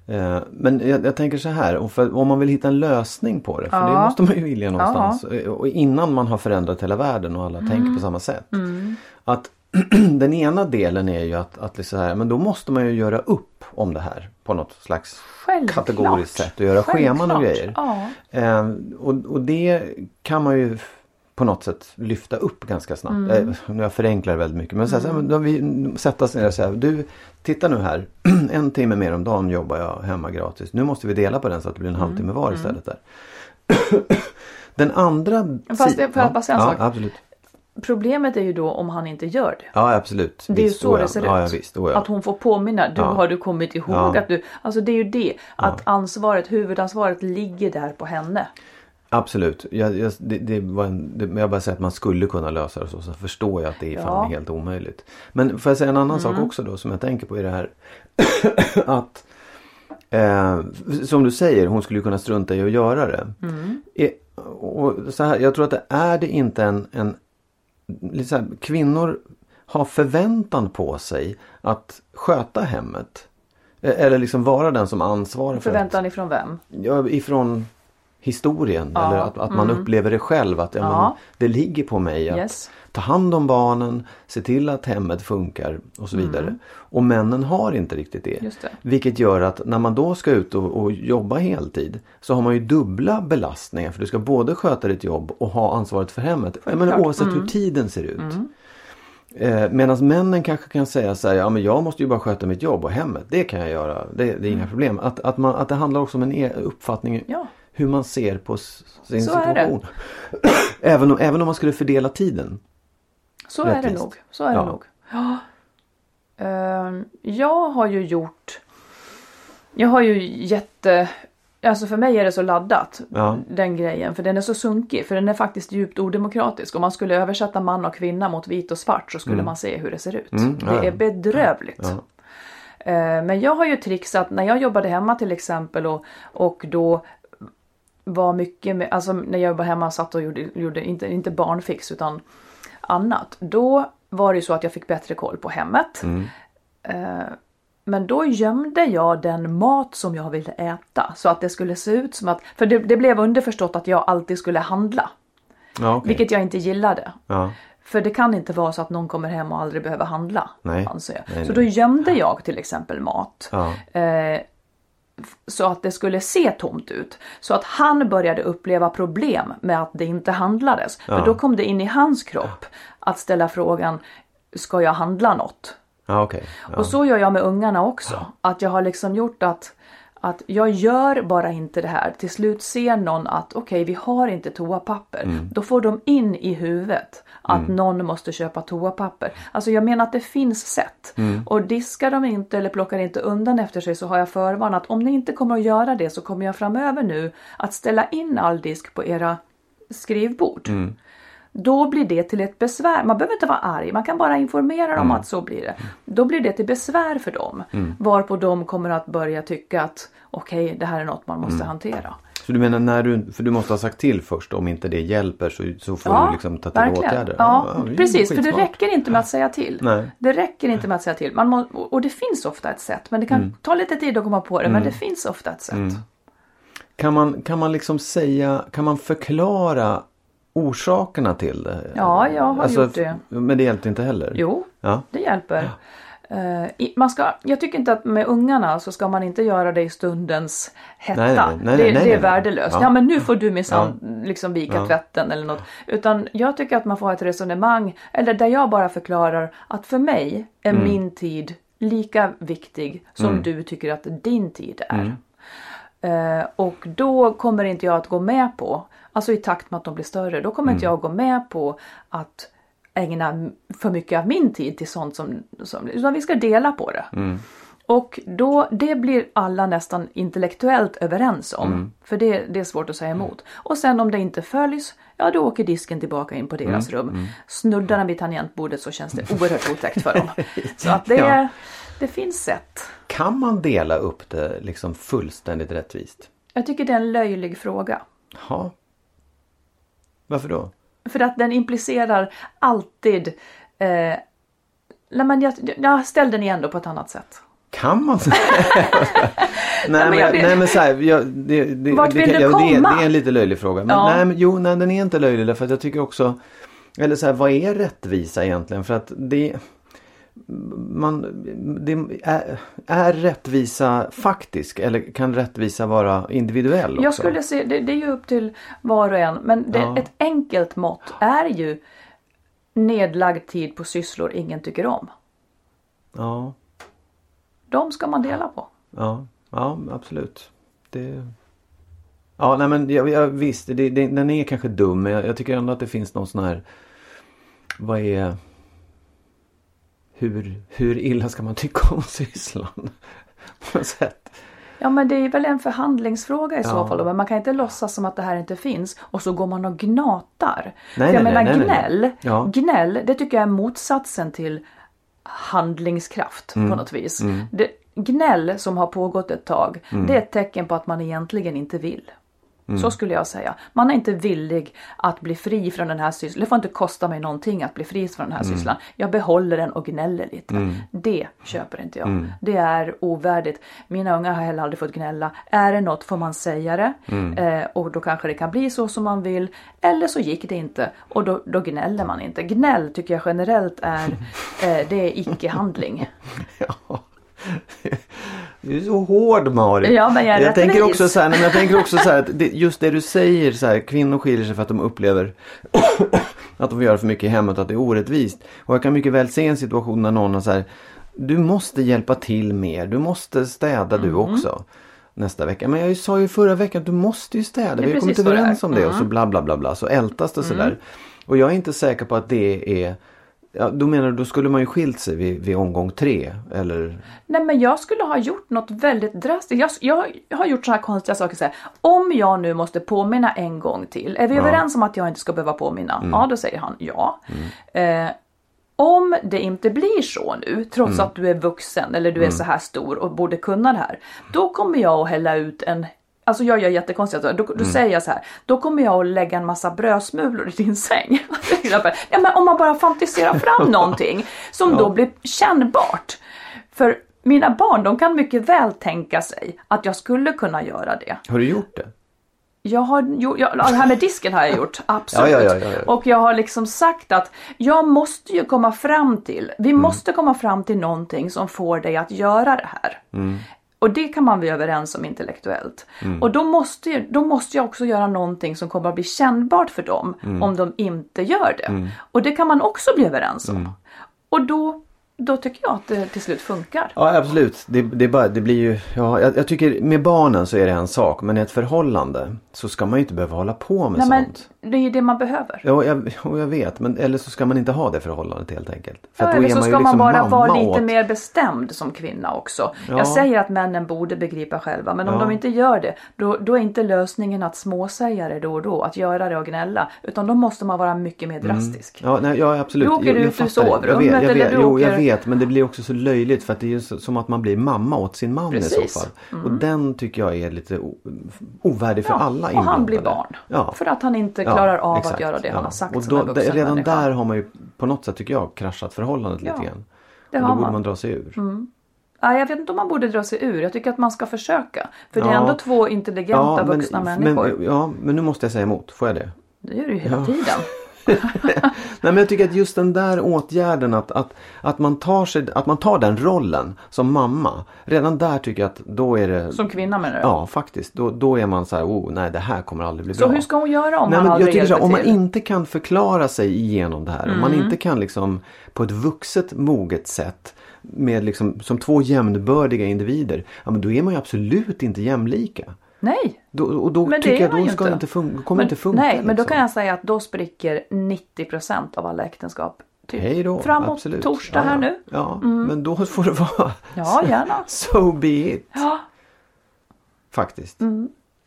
Eh, men jag, jag tänker så här, för, om man vill hitta en lösning på det, för det Ja. måste man ju vilja någonstans. Eh, Och innan man har förändrat hela världen och alla Mm. tänker på samma sätt. Att den ena delen är ju att, att det så här, men då måste man ju göra upp om det här på något slags Självklart. kategoriskt sätt och göra scheman och Självklart. grejer. Ja. Eh, och, och det kan man ju på något sätt lyfta upp ganska snabbt. Mm. Eh, nu jag förenklar väldigt mycket. Men så här, så här, då vi sätta oss ner och säga du titta nu här. en timme mer om dagen jobbar jag hemma gratis. Nu måste vi dela på den så att det blir en Mm. halvtimme var istället där. den andra Fast det- får jag bara säga en ja, sak? absolut. Problemet är ju då om han inte gör det. Ja absolut. Det är ju så det ser ut. Ja, visst. Att hon får påminna. Du, Ja. Har du kommit ihåg Ja. att du... Alltså det är ju det. Att ansvaret, huvudansvaret ligger där på henne. Absolut. Jag, jag, det, det var en, det, jag bara säger att man skulle kunna lösa det så. Så förstår jag att det är fan. Mm. helt omöjligt. Men får jag säga en annan sak också då som jag tänker på i det här. att eh, Som du säger, hon skulle kunna strunta i att göra det. Mm. Eh, och så här, jag tror att det är det inte en, en lite här, kvinnor har förväntan på sig att sköta hemmet. Eh, Eller liksom vara den som ansvarar för att Förväntan ifrån vem? Ja, ifrån historien. Ja, Eller att, att man upplever det själv. Att ja. Men, det ligger på mig att Yes. ta hand om barnen, se till att hemmet funkar och så vidare. Och männen har inte riktigt det. Det. Vilket gör att när man då ska ut och, och jobba heltid så har man ju dubbla belastningar. För du ska både sköta ditt jobb och ha ansvaret för hemmet. Självklart. oavsett hur tiden ser ut. Eh, Medan männen kanske kan säga så här, ja men jag måste ju bara sköta mitt jobb och hemmet, det kan jag göra, det, det är inga problem. Att, att, man, att det handlar också om en e- uppfattning Ja. Hur man ser på sin Så situation. även, om, även om man skulle fördela tiden. Så är det Rättvist. nog. Så är Ja. det nog. Ja. Ehm, jag har ju gjort... Jag har ju jätte... Alltså för mig är det så laddat, Ja. den grejen. För den är så sunkig. För den är faktiskt djupt odemokratisk. Om man skulle översätta man och kvinna mot vit och svart så skulle man se hur det ser ut. Mm, ja, det är bedrövligt. Eh, men jag har ju trixat när jag jobbade hemma till exempel och, och då var mycket med, alltså när jag jobbade hemma och satt och gjorde, gjorde inte, inte barnfix utan annat. Då var det ju så att jag fick bättre koll på hemmet. Eh, men då gömde jag den mat som jag ville äta så att det skulle se ut som att, för det, det blev underförstått att jag alltid skulle handla. Ja, okej. Vilket jag inte gillade. Ja. För det kan inte vara så att någon kommer hem och aldrig behöver handla. Nej. Anser jag. Nej, så då gömde jag till exempel mat. Ja. Eh, så att det skulle se tomt ut. Så att han började uppleva problem med att det inte handlades. För då kom det in i hans kropp att ställa frågan, ska jag handla något? Ja, okej. Ja. Och så gör jag med ungarna också. Att jag har liksom gjort att, att jag gör bara inte det här. Till slut ser någon att okej, vi har inte toapapper. Mm. Då får de in i huvudet att någon måste köpa toapapper. Alltså jag menar att det finns sätt. Mm. Och diskar de inte eller plockar inte undan efter sig så har jag förvarnat. Om ni inte kommer att göra det så kommer jag framöver nu att ställa in all disk på era skrivbord. Mm. Då blir det till ett besvär. Man behöver inte vara arg, man kan bara informera dem att så blir det. Då blir det till besvär för dem. Varpå de kommer att börja tycka att okej, det här är något man måste hantera. Så du menar när du, för du måste ha sagt till först om inte det hjälper så, så får Ja, du liksom ta till verkligen. åtgärder? Ja, är precis. För det räcker inte med att säga till. Nej. Det räcker inte med att säga till. Man må, och det finns ofta ett sätt. Men det kan Mm. ta lite tid att komma på det. Men det finns ofta ett sätt. Kan man, kan man liksom säga, kan man förklara orsakerna till det? Ja, jag har gjort det. Men det hjälpte inte heller? Jo, Ja. det hjälper. Eh, man ska, jag tycker inte att med ungarna så ska man inte göra det i stundens hetta. Nej, nej, nej, det, det är värdelöst. Ja. Ja. men nu får du minsann liksom vika tvätten eller något. Utan jag tycker att man får ha ett resonemang eller där jag bara förklarar att för mig är Mm. min tid lika viktig som du tycker att din tid är. Mm. Eh, och då kommer inte jag att gå med på, alltså i takt med att de blir större, då kommer Mm. inte jag gå med på att ägna för mycket av min tid till sånt som, som utan vi ska dela på det. Mm. Och då, det blir alla nästan intellektuellt överens om. Mm. För det, det är svårt att säga emot. Och sen om det inte följs, ja då åker disken tillbaka in på deras Mm. rum. Snuddar den vid tangentbordet så känns det oerhört otäckt för dem. Så att det, Ja. det finns sätt. Kan man dela upp det liksom fullständigt rättvist? Jag tycker det är en löjlig fråga. Ja. Varför då? För att den implicerar alltid eh, nej men jag, jag ställ den igen då på ett annat sätt. Kan man? nej, men, jag nej men så här, jag, det, det, Vart det, vill kan- du ja, det, är- komma? det är en lite löjlig fråga. Men, Ja. nej, men, jo, nej, den är inte löjlig därför att jag tycker också Eller så här, vad är rättvisa egentligen? För att det man, är, är rättvisa faktisk eller kan rättvisa vara individuell också? Jag skulle se, det, det är ju upp till var och en. Men det, Ja. ett enkelt mått är ju nedlagd tid på sysslor ingen tycker om. Ja, De ska man dela på. ja, ja absolut. Det... Ja, nej men jag, jag, visst, det, det, den är kanske dum men jag, jag tycker ändå att det finns någon sån här Vad är hur, hur illa ska man tycka om sysslan? På något sätt. Ja men det är väl en förhandlingsfråga i så Ja. fall. då. Men man kan inte låtsas som att det här inte finns och så går man och gnatar. Nej, jag nej, menar nej, gnäll, Ja. gnäll det tycker jag är motsatsen till handlingskraft Mm. på något vis. Det, gnäll som har pågått ett tag, Mm. det är ett tecken på att man egentligen inte vill. Så skulle jag säga. Man är inte villig att bli fri från den här sysslan. Det får inte kosta mig någonting att bli fri från den här Mm. sysslan. Jag behåller den och gnäller lite. Det köper inte jag. Mm. Det är ovärdigt. Mina unga har heller aldrig fått gnälla. Är det något får man säga det. Mm. Eh, och då kanske det kan bli så som man vill. Eller så gick det inte. Och då, då gnäller man inte. Gnäll tycker jag generellt är, eh, det är icke-handling. Ja. Du är så hård Marit. Ja, men jag jag tänker också så här, men jag tänker också så här att det, just det du säger så här, kvinnor skiljer sig för att de upplever att de får göra för mycket i hemmet och att det är orättvist. Och jag kan mycket väl se en situation när någon har så här, du måste hjälpa till mer, du måste städa du Mm. också. Nästa vecka. Men jag sa ju förra veckan att du måste ju städa. Vi har kommit överens om det och så Mm. bla bla bla bla. Så ältas det sådär. Och jag är inte säker på att det är Ja, då menar du, då skulle man ju skilt sig vid, vid omgång tre eller? Nej men jag skulle ha gjort något väldigt drastiskt. Jag, jag har gjort sådana här konstiga saker. Så här, om jag nu måste påminna en gång till. Är vi överens om att jag inte ska behöva påminna? Ja, då säger han ja. Eh, om det inte blir så nu, trots Mm. att du är vuxen eller du är så här stor och borde kunna det här. Då kommer jag att hälla ut en Alltså jag gör jättekonstigt, då, då Mm. säger jag så här, då kommer jag att lägga en massa brödsmulor i din säng. Ja, men om man bara fantiserar fram någonting som då blir kännbart. För mina barn, de kan mycket väl tänka sig att jag skulle kunna göra det. Har du gjort det? Jag har gjort, ja, det här med disken har jag gjort, absolut. Ja, ja, ja, ja, ja. Och jag har liksom sagt att jag måste ju komma fram till, vi Mm. måste komma fram till någonting som får dig att göra det här. Mm. Och det kan man bli överens om intellektuellt. Mm. Och då måste, ju, då måste jag också göra någonting som kommer att bli kännbart för dem Mm. om de inte gör det. Och det kan man också bli överens om. Mm. Och då, då tycker jag att det till slut funkar. Ja absolut. Det, det, bara, det blir ju, ja, jag, jag tycker med barnen så är det en sak. Men i ett förhållande så ska man ju inte behöva hålla på med Nej, men sånt. det är ju det man behöver. Ja, jag, jag vet. Men, eller så ska man inte ha det förhållandet helt enkelt. För Ja, eller så man ska man liksom bara vara lite åt... mer bestämd som kvinna också. Ja. Jag säger att männen borde begripa själva men om Ja. de inte gör det då, då är inte lösningen att småsäga det då och då, att göra det och gnälla. Utan då måste man vara mycket mer drastisk. Ja, nej, ja absolut. Du åker jag, ut ur sovrummet eller du åker- vet. Men det blir också så löjligt för att det är ju som att man blir mamma åt sin man i Precis. Mm. så fall. Och den tycker jag är lite ovärdig för Ja, alla och han blir inblandade. barn. Ja. För att han inte klarar av exakt, att göra det han har sagt och som en då, vuxen Redan människa. där har man ju på något sätt tycker jag kraschat förhållandet lite grann. det och då borde man. dra sig ur. Nej, jag vet inte om man borde dra sig ur. Jag tycker att man ska försöka. För det är ändå två intelligenta vuxna människor. Men, ja, men nu måste jag säga emot. Får jag det? Det gör du ju hela tiden. Nej men jag tycker att just den där åtgärden att, att, att, man tar sig, att man tar den rollen som mamma. Redan där tycker jag att då är det... Som kvinna menar du? Ja faktiskt. Då, då är man så här, oh nej det här kommer aldrig bli Så bra. hur ska hon göra om Nej, han men jag aldrig tycker så här, om man? Mm. inte kan förklara sig igenom det här. Om man inte kan liksom på ett vuxet moget sätt med liksom som två jämnbördiga individer. Ja men då är man ju absolut inte jämlika. Nej. Då, och då Men tycker jag då ska inte. inte funka, kommer Men- inte funka. Nej, men då liksom. kan jag säga att då spricker 90% av alla äktenskap. Typ Hej då, framåt absolut. torsdag ja, här ja. nu. Ja, men då får det vara Ja, gärna. so be it. Ja. Faktiskt.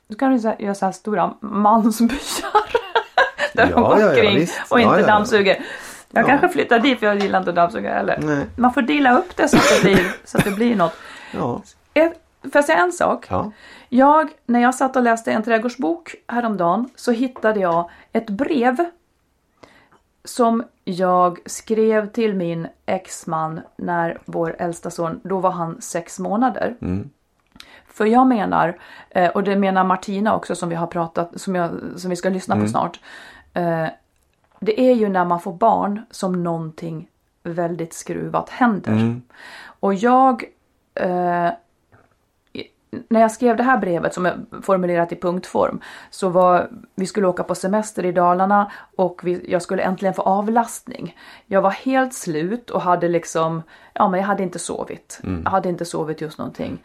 Då kan du så här- göra så här stora mansbyar. Där de Ja, går ja, ja, omkring och inte Ja, dammsuger. Jag kanske flyttar dit för jag gillar inte att dammsuga heller. Nej. Man får dela upp det så att det blir, så att det blir något. Ja. Får jag säga en sak? Ja. Jag, när jag satt och läste en trädgårdsbok häromdagen så hittade jag ett brev som jag skrev till min exman när vår äldsta son, då var han sex månader. För jag menar, eh, och det menar Martina också som vi har pratat, som, jag, som vi ska lyssna på snart. eh, Det är ju när man får barn som någonting väldigt skruvat händer. Och jag eh, när jag skrev det här brevet som är formulerat i punktform så var vi skulle åka på semester i Dalarna och vi, jag skulle äntligen få avlastning. Jag var helt slut och hade liksom, ja men jag hade inte sovit. Jag hade inte sovit just någonting.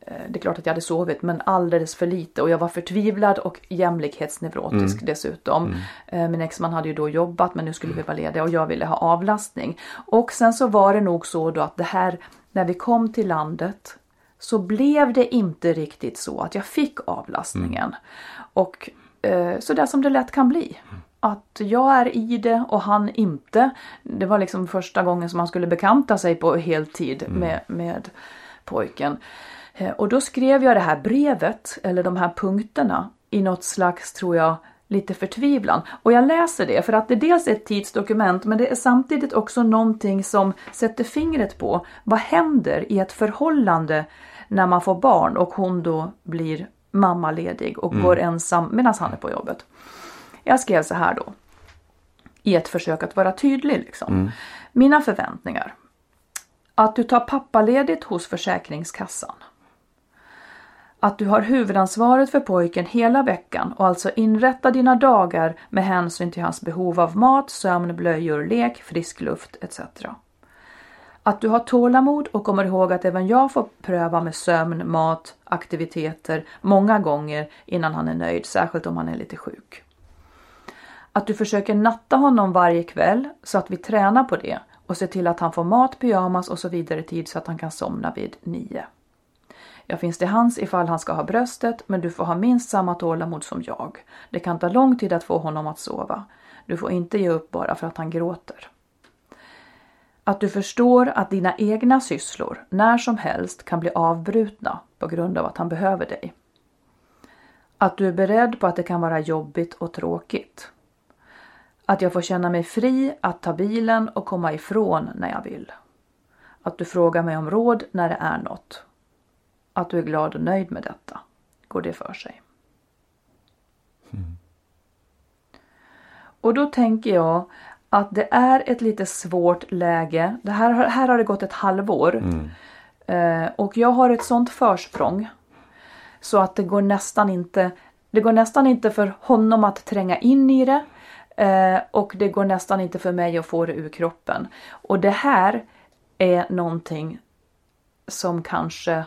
Eh, Det är klart att jag hade sovit men alldeles för lite och jag var förtvivlad och jämlikhetsneurotisk dessutom. Eh, Min exman hade ju då jobbat men nu skulle vi vara lediga och jag ville ha avlastning. Och sen så var det nog så då att det här när vi kom till landet så blev det inte riktigt så att jag fick avlastningen. Och eh, så där som det lätt kan bli. Att jag är i det och han inte. Det var liksom första gången som han skulle bekanta sig på heltid med, med pojken. Eh, Och då skrev jag det här brevet, eller de här punkterna, i något slags, tror jag, lite förtvivlan. Och jag läser det för att det dels är ett tidsdokument men det är samtidigt också någonting som sätter fingret på vad händer i ett förhållande när man får barn och hon då blir mammaledig och går ensam medan han är på jobbet. Jag skrev så här då. I ett försök att vara tydlig liksom. Mina förväntningar. Att du tar pappaledigt hos Försäkringskassan. Att du har huvudansvaret för pojken hela veckan och alltså inrättar dina dagar med hänsyn till hans behov av mat, sömn, blöjor, lek, frisk luft etc. Att du har tålamod och kommer ihåg att även jag får pröva med sömn, mat, aktiviteter många gånger innan han är nöjd, särskilt om han är lite sjuk. Att du försöker natta honom varje kväll så att vi tränar på det och ser till att han får mat, pyjamas och så vidare i tid så att han kan somna vid nio. Jag finns till hands ifall han ska ha bröstet men du får ha minst samma tålamod som jag. Det kan ta lång tid att få honom att sova. Du får inte ge upp bara för att han gråter. Att du förstår att dina egna sysslor när som helst kan bli avbrutna på grund av att han behöver dig. Att du är beredd på att det kan vara jobbigt och tråkigt. Att jag får känna mig fri att ta bilen och komma ifrån när jag vill. Att du frågar mig om råd när det är något. Att du är glad och nöjd med detta. Går det för sig? Mm. Och då tänker jag att det är ett lite svårt läge. Det här, här har det gått ett halvår. Mm. Eh, och jag har ett sånt försprång. Så att det går nästan inte det går nästan inte för honom att tränga in i det. Eh, och det går nästan inte för mig att få det ur kroppen. Och det här är någonting som kanske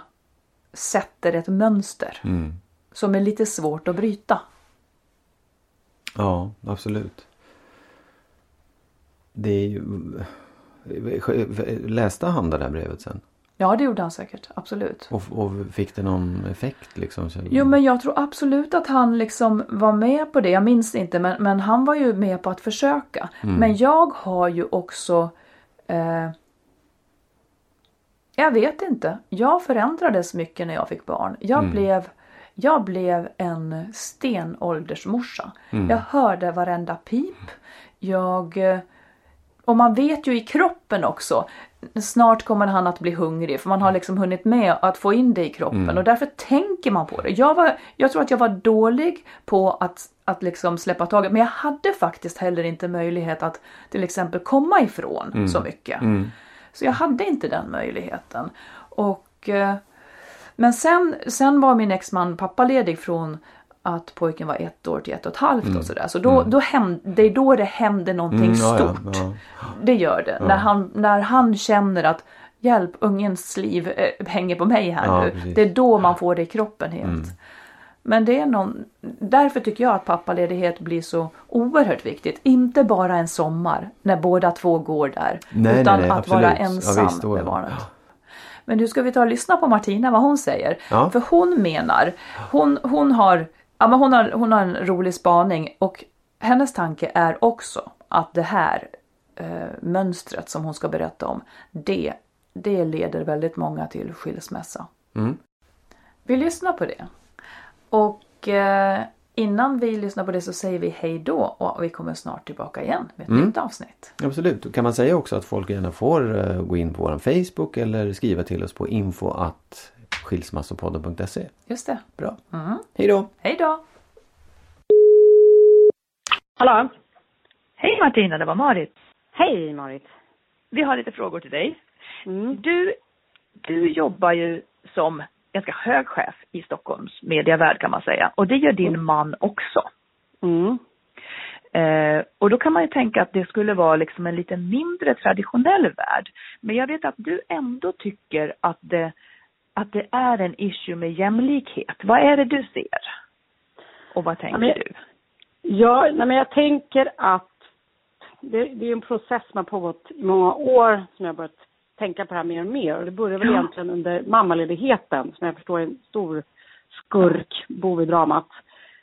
sätter ett mönster. Mm. Som är lite svårt att bryta. Ja, absolut. Det är ju... Läste han det där brevet sen? Ja det gjorde han säkert, absolut. Och, och, fick det någon effekt liksom? Jo men jag tror absolut att han liksom var med på det. Jag minns inte men, men han var ju med på att försöka. Mm. Men jag har ju också eh, Jag vet inte. Jag förändrades mycket när jag fick barn. Jag mm. blev jag blev en stenåldersmorsa. Mm. Jag hörde varenda pip. Jag eh, och man vet ju i kroppen också. Snart kommer han att bli hungrig för man har liksom hunnit med att få in det i kroppen mm. och därför tänker man på det. Jag, var, jag tror att jag var dålig på att, att liksom släppa taget men jag hade faktiskt heller inte möjlighet att till exempel komma ifrån mm. så mycket. Mm. Så jag hade inte den möjligheten. Och, eh, men sen, sen var min exman pappaledig från att pojken var ett år till ett och ett halvt mm. och sådär. Så då, mm. då hämde, det är då det händer någonting mm, ja, stort. Ja, ja. Det gör det. När, han, när han känner att hjälp, ungens liv äh, hänger på mig här nu. Precis. Det är då man får det i kroppen helt. Men det är någon, därför tycker jag att pappaledighet blir så oerhört viktigt. Inte bara en sommar när båda två går där. Nej, utan nej, nej, att absolut. vara ensam visst, med barnet. Men nu ska vi ta och lyssna på Martina vad hon säger. För hon menar, hon, hon har Ja, men hon, har, hon har en rolig spaning och hennes tanke är också att det här eh, mönstret som hon ska berätta om, det, det leder väldigt många till skilsmässa. Mm. Vi lyssnar på det. Och eh, innan vi lyssnar på det så säger vi hej då och vi kommer snart tillbaka igen med ett mm. nytt avsnitt. Absolut. Kan man säga också att folk gärna får uh, gå in på vår Facebook eller skriva till oss på info att skilsmassopodden.se. Just det. Bra. Mm. Hej då. Hej då. Hallå. Hej Martina, det var Marit. Hej Marit. Vi har lite frågor till dig. Mm. Du, du jobbar ju som ganska hög chef i Stockholms medievärld kan man säga. Och det gör din mm. man också. Mm. Eh, och då kan man ju tänka att det skulle vara liksom en lite mindre traditionell värld. Men jag vet att du ändå tycker att det att det är en issue med jämlikhet. Vad är det du ser? Och vad tänker men, du? Ja, nej, men jag tänker att det, det, är en process som har pågått i många år som jag har börjat tänka på det här mer och mer. Och det började väl ja. egentligen under mammaledigheten som jag förstår är en stor skurk, bov i dramat.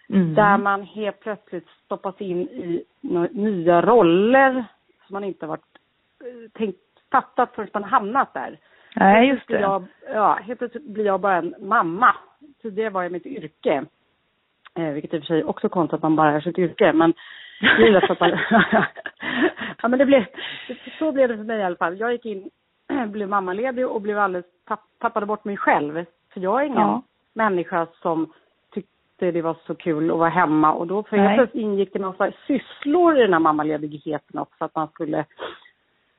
Mm. Där man helt plötsligt stoppas in i nya roller som man inte varit eh, tänkt, fattat förrän man hamnat där. Nej, just det. Jag, ja, helt plötsligt blir jag bara en mamma. Tidigare var jag mitt yrke. Eh, vilket i och för sig också konstigt att man bara är sitt yrke. Men det är att man... ja, men det blev... Så blev det för mig i alla fall. Jag gick in, blev mammaledig och blev alldeles... tappade bort mig själv. För jag är ingen ja. människa som tyckte det var så kul att vara hemma. Och då för helt plötsligt ingick det massa sysslor i den här mammaledigheten också. Att man skulle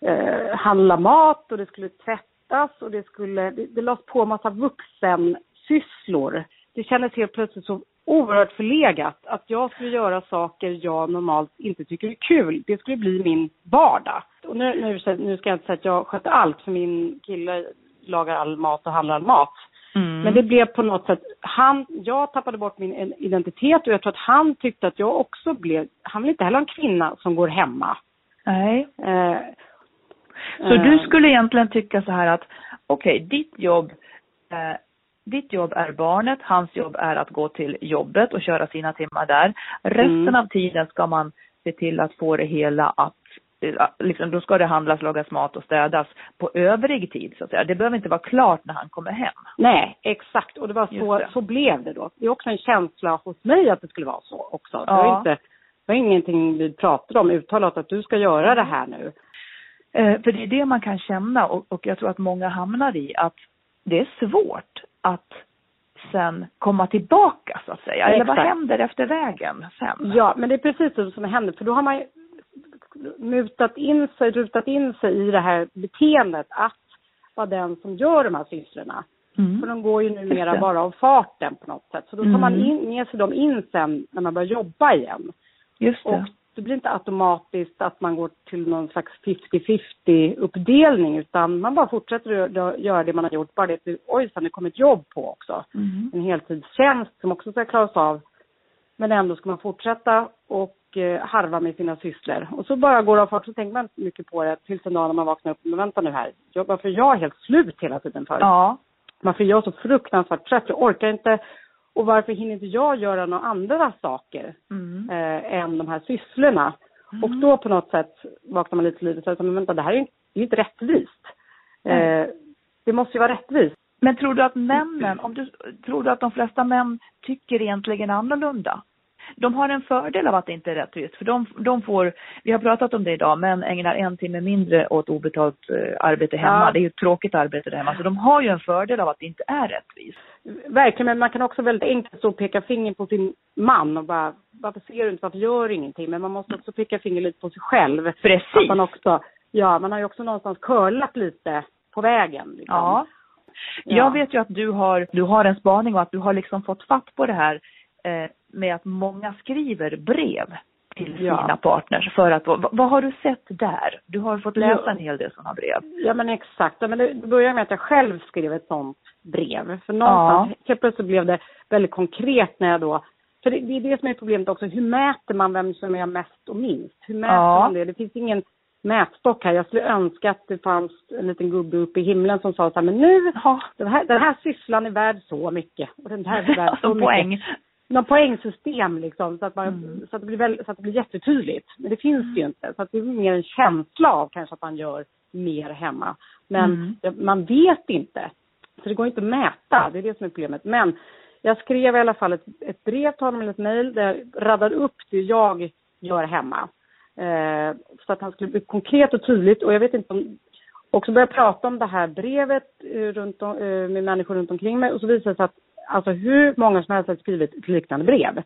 eh, handla mat och det skulle tvätta tvättas och det skulle, det, det lades på en massa vuxensysslor. Det kändes helt plötsligt så oerhört förlegat att jag skulle göra saker jag normalt inte tycker är kul. Det skulle bli min vardag. Och nu, nu, nu ska jag inte säga att jag sköter allt för min kille lagar all mat och handlar all mat. Mm. Men det blev på något sätt, han, jag tappade bort min identitet och jag tror att han tyckte att jag också blev, han vill inte heller ha en kvinna som går hemma. Nej. Eh, så du eh. skulle egentligen tycka så här att okej, okay, ditt jobb eh, ditt jobb är barnet, hans jobb är att gå till jobbet och köra sina timmar där. Resten mm. av tiden ska man se till att få det hela att liksom, då ska det handlas, lagas mat och städas på övrig tid så att säga. Det behöver inte vara klart när han kommer hem. Nej, exakt. Och det var så, det. så blev det då. Det är också en känsla hos mig att det skulle vara så också. Ja. Det var inte, det var ingenting vi pratade om uttalat att du ska göra det här nu. Eh, för det är det man kan känna och, och jag tror att många hamnar i att det är svårt att sen komma tillbaka så att säga. Eller vad Exakt. händer efter vägen sen? Ja, men det är precis det som händer. För då har man ju mutat in sig, rutat in sig i det här beteendet att vara den som gör de här sysslorna. Mm. För de går ju numera det. bara av farten på något sätt. Så då tar man Mm. in, med sig dem in sen när man börjar jobba igen. Just Och det. blir inte automatiskt att man går till någon slags 50-50 uppdelning utan man bara fortsätter att gö- göra det man har gjort. Bara det att oj, sen det kommer ett jobb på också. Mm. En heltidstjänst som också ska klaras av. Men ändå ska man fortsätta och eh, harva med sina sysslor. Och så bara går det av fart så tänker man inte mycket på det tills en dag när man vaknar upp. Men vänta nu här, jag, varför är jag helt slut hela tiden för? Ja. Varför är jag så fruktansvärt trött? Jag orkar inte. Och varför hinner inte jag göra några andra saker Mm. eh, än de här sysslorna? Och då på något sätt vaknar man lite till liv och säger, men vänta, det här är ju inte, inte rättvist. Eh, det måste ju vara rättvist. Men tror du att männen, om du, tror du att de flesta män tycker egentligen annorlunda? De har en fördel av att det inte är rättvist, för de, de får, vi har pratat om det idag, män ägnar en timme mindre åt obetalt eh, arbete hemma. Ja. Det är ju ett tråkigt arbete där hemma, så de har ju en fördel av att det inte är rättvist. Verkligen, men man kan också väldigt enkelt stå och peka finger på sin man och bara, varför ser du inte, varför gör du ingenting? Men man måste också peka finger lite på sig själv. Precis. Att man också, ja, man har ju också någonstans curlat lite på vägen. Liksom. Ja. Ja. Jag vet ju att du har, du har en spaning och att du har liksom fått fatt på det här eh, med att många skriver brev till Ja. sina partners för att, vad, vad har du sett där? Du har fått läsa Ja. en hel del sådana brev. Ja men exakt. Ja, men det började med att jag själv skrev ett sånt brev. För någonstans, helt plötsligt blev det väldigt konkret när jag då för det, det är det som är problemet också. Hur mäter man vem som är mest och minst? Hur mäter Ja. man det? Det finns ingen mätstock här. Jag skulle önska att det fanns en liten gubbe uppe i himlen som sa så här, men nu, Ja. den här, den här sysslan är värd så mycket. Och den här är värd så Alltså mycket. poäng. Någon poängsystem liksom, så att, man, Mm. så, att det blir väl, så att det blir jättetydligt. Men det finns det ju inte. Så att det är mer en känsla av kanske att man gör mer hemma. Men Mm. man vet inte. Så det går inte att mäta. Det är det som är problemet. Men jag skrev i alla fall ett, ett brev till honom, eller ett mejl, där jag radade upp det jag gör hemma. Eh, så att han skulle bli konkret och tydligt. Och jag vet inte om... Också börja prata om det här brevet eh, runt om, eh, med människor runt omkring mig. Och så visade det sig att alltså hur många som helst har skrivit ett liknande brev.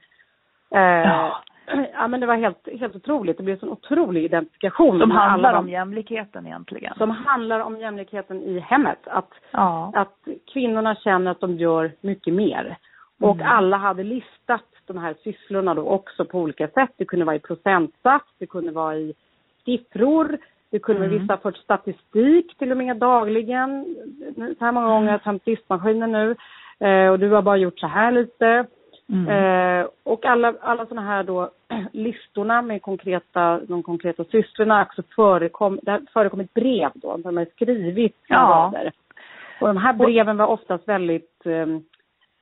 Eh, Ja. ja men det var helt, helt otroligt. Det blev en sån otrolig identifikation. Som handlar om jämlikheten egentligen. Som handlar om jämlikheten i hemmet. Att, Ja. att kvinnorna känner att de gör mycket mer. Och Mm. alla hade listat de här sysslorna då också på olika sätt. Det kunde vara i procentsats, det kunde vara i siffror, det kunde Mm. vissa fört statistik till och med dagligen. Så här många gånger har jag tömt diskmaskinen nu. Eh, och du har bara gjort så här lite. Mm. Eh, och alla, alla sådana här då listorna med konkreta, de konkreta sysslorna också förekom, det har förekommit brev då, de har skrivit Ja. rader. Och de här breven var oftast väldigt ehm,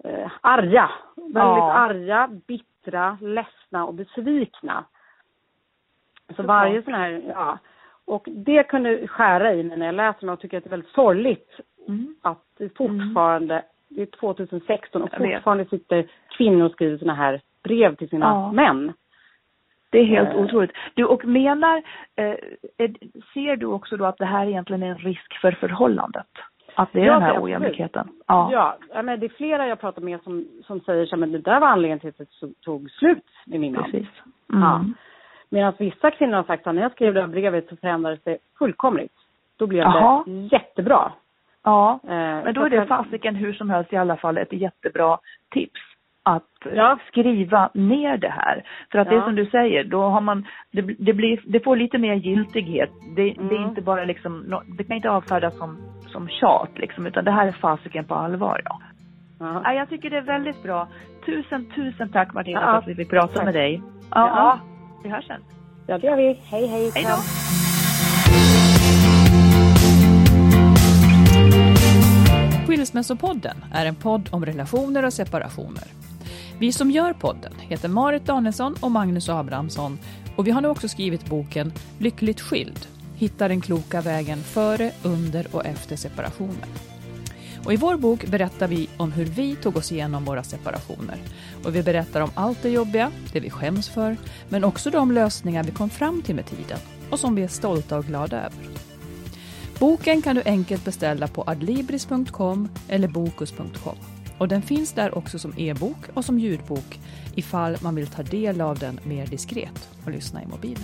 eh, arga. Väldigt Ja. arga, bittra, ledsna och besvikna. Så varje sån här, ja. Och det kunde skära i mig när jag läser dem och tycker att det är väldigt sorgligt Mm. att det fortfarande, det är 2016 och fortfarande sitter kvinnor och skriver såna här brev till sina Ja. män. Det är helt Eh. otroligt. Du, och menar, eh, ser du också då att det här egentligen är en risk för förhållandet? Att det är Ja, den här absolut. ojämlikheten? Ja, ja men det är flera jag pratar med som, som säger så men det där var anledningen till att det tog slut med min man. precis. Mm. Ja. Medan vissa kvinnor har sagt att när jag skrev det här brevet så förändrades det fullkomligt. Då blev Jaha. det jättebra. Ja, Eh, men då är det fasiken hur som helst i alla fall ett jättebra tips. Att Ja. skriva ner det här. För att det är Ja. som du säger, då har man, det, det, blir, det får lite mer giltighet. Det, det är Mm. inte bara liksom, det kan inte avfärdas som, som tjat liksom, utan det här är fasiken på allvar ja. Ja. ja. Jag tycker det är väldigt bra. Tusen, tusen tack Martina Ja, för att vi fick prata tack. med dig. Ja, Ja. ja. vi hörs sen. ja, det gör vi. Hej, hej. Hej då. Skilsmässopodden är en podd om relationer och separationer. Vi som gör podden heter Marit Danielsson och Magnus Abrahamsson Och vi har nu också skrivit boken Lyckligt skild. Hitta den kloka vägen före, under och efter separationen. Och I vår bok berättar vi om hur vi tog oss igenom våra separationer. Och Vi berättar om allt det jobbiga, det vi skäms för, men också de lösningar vi kom fram till med tiden och som vi är stolta och glada över. Boken kan du enkelt beställa på adlibris.com eller bokus.com. Och den finns där också som e-bok och som ljudbok ifall man vill ta del av den mer diskret och lyssna i mobilen.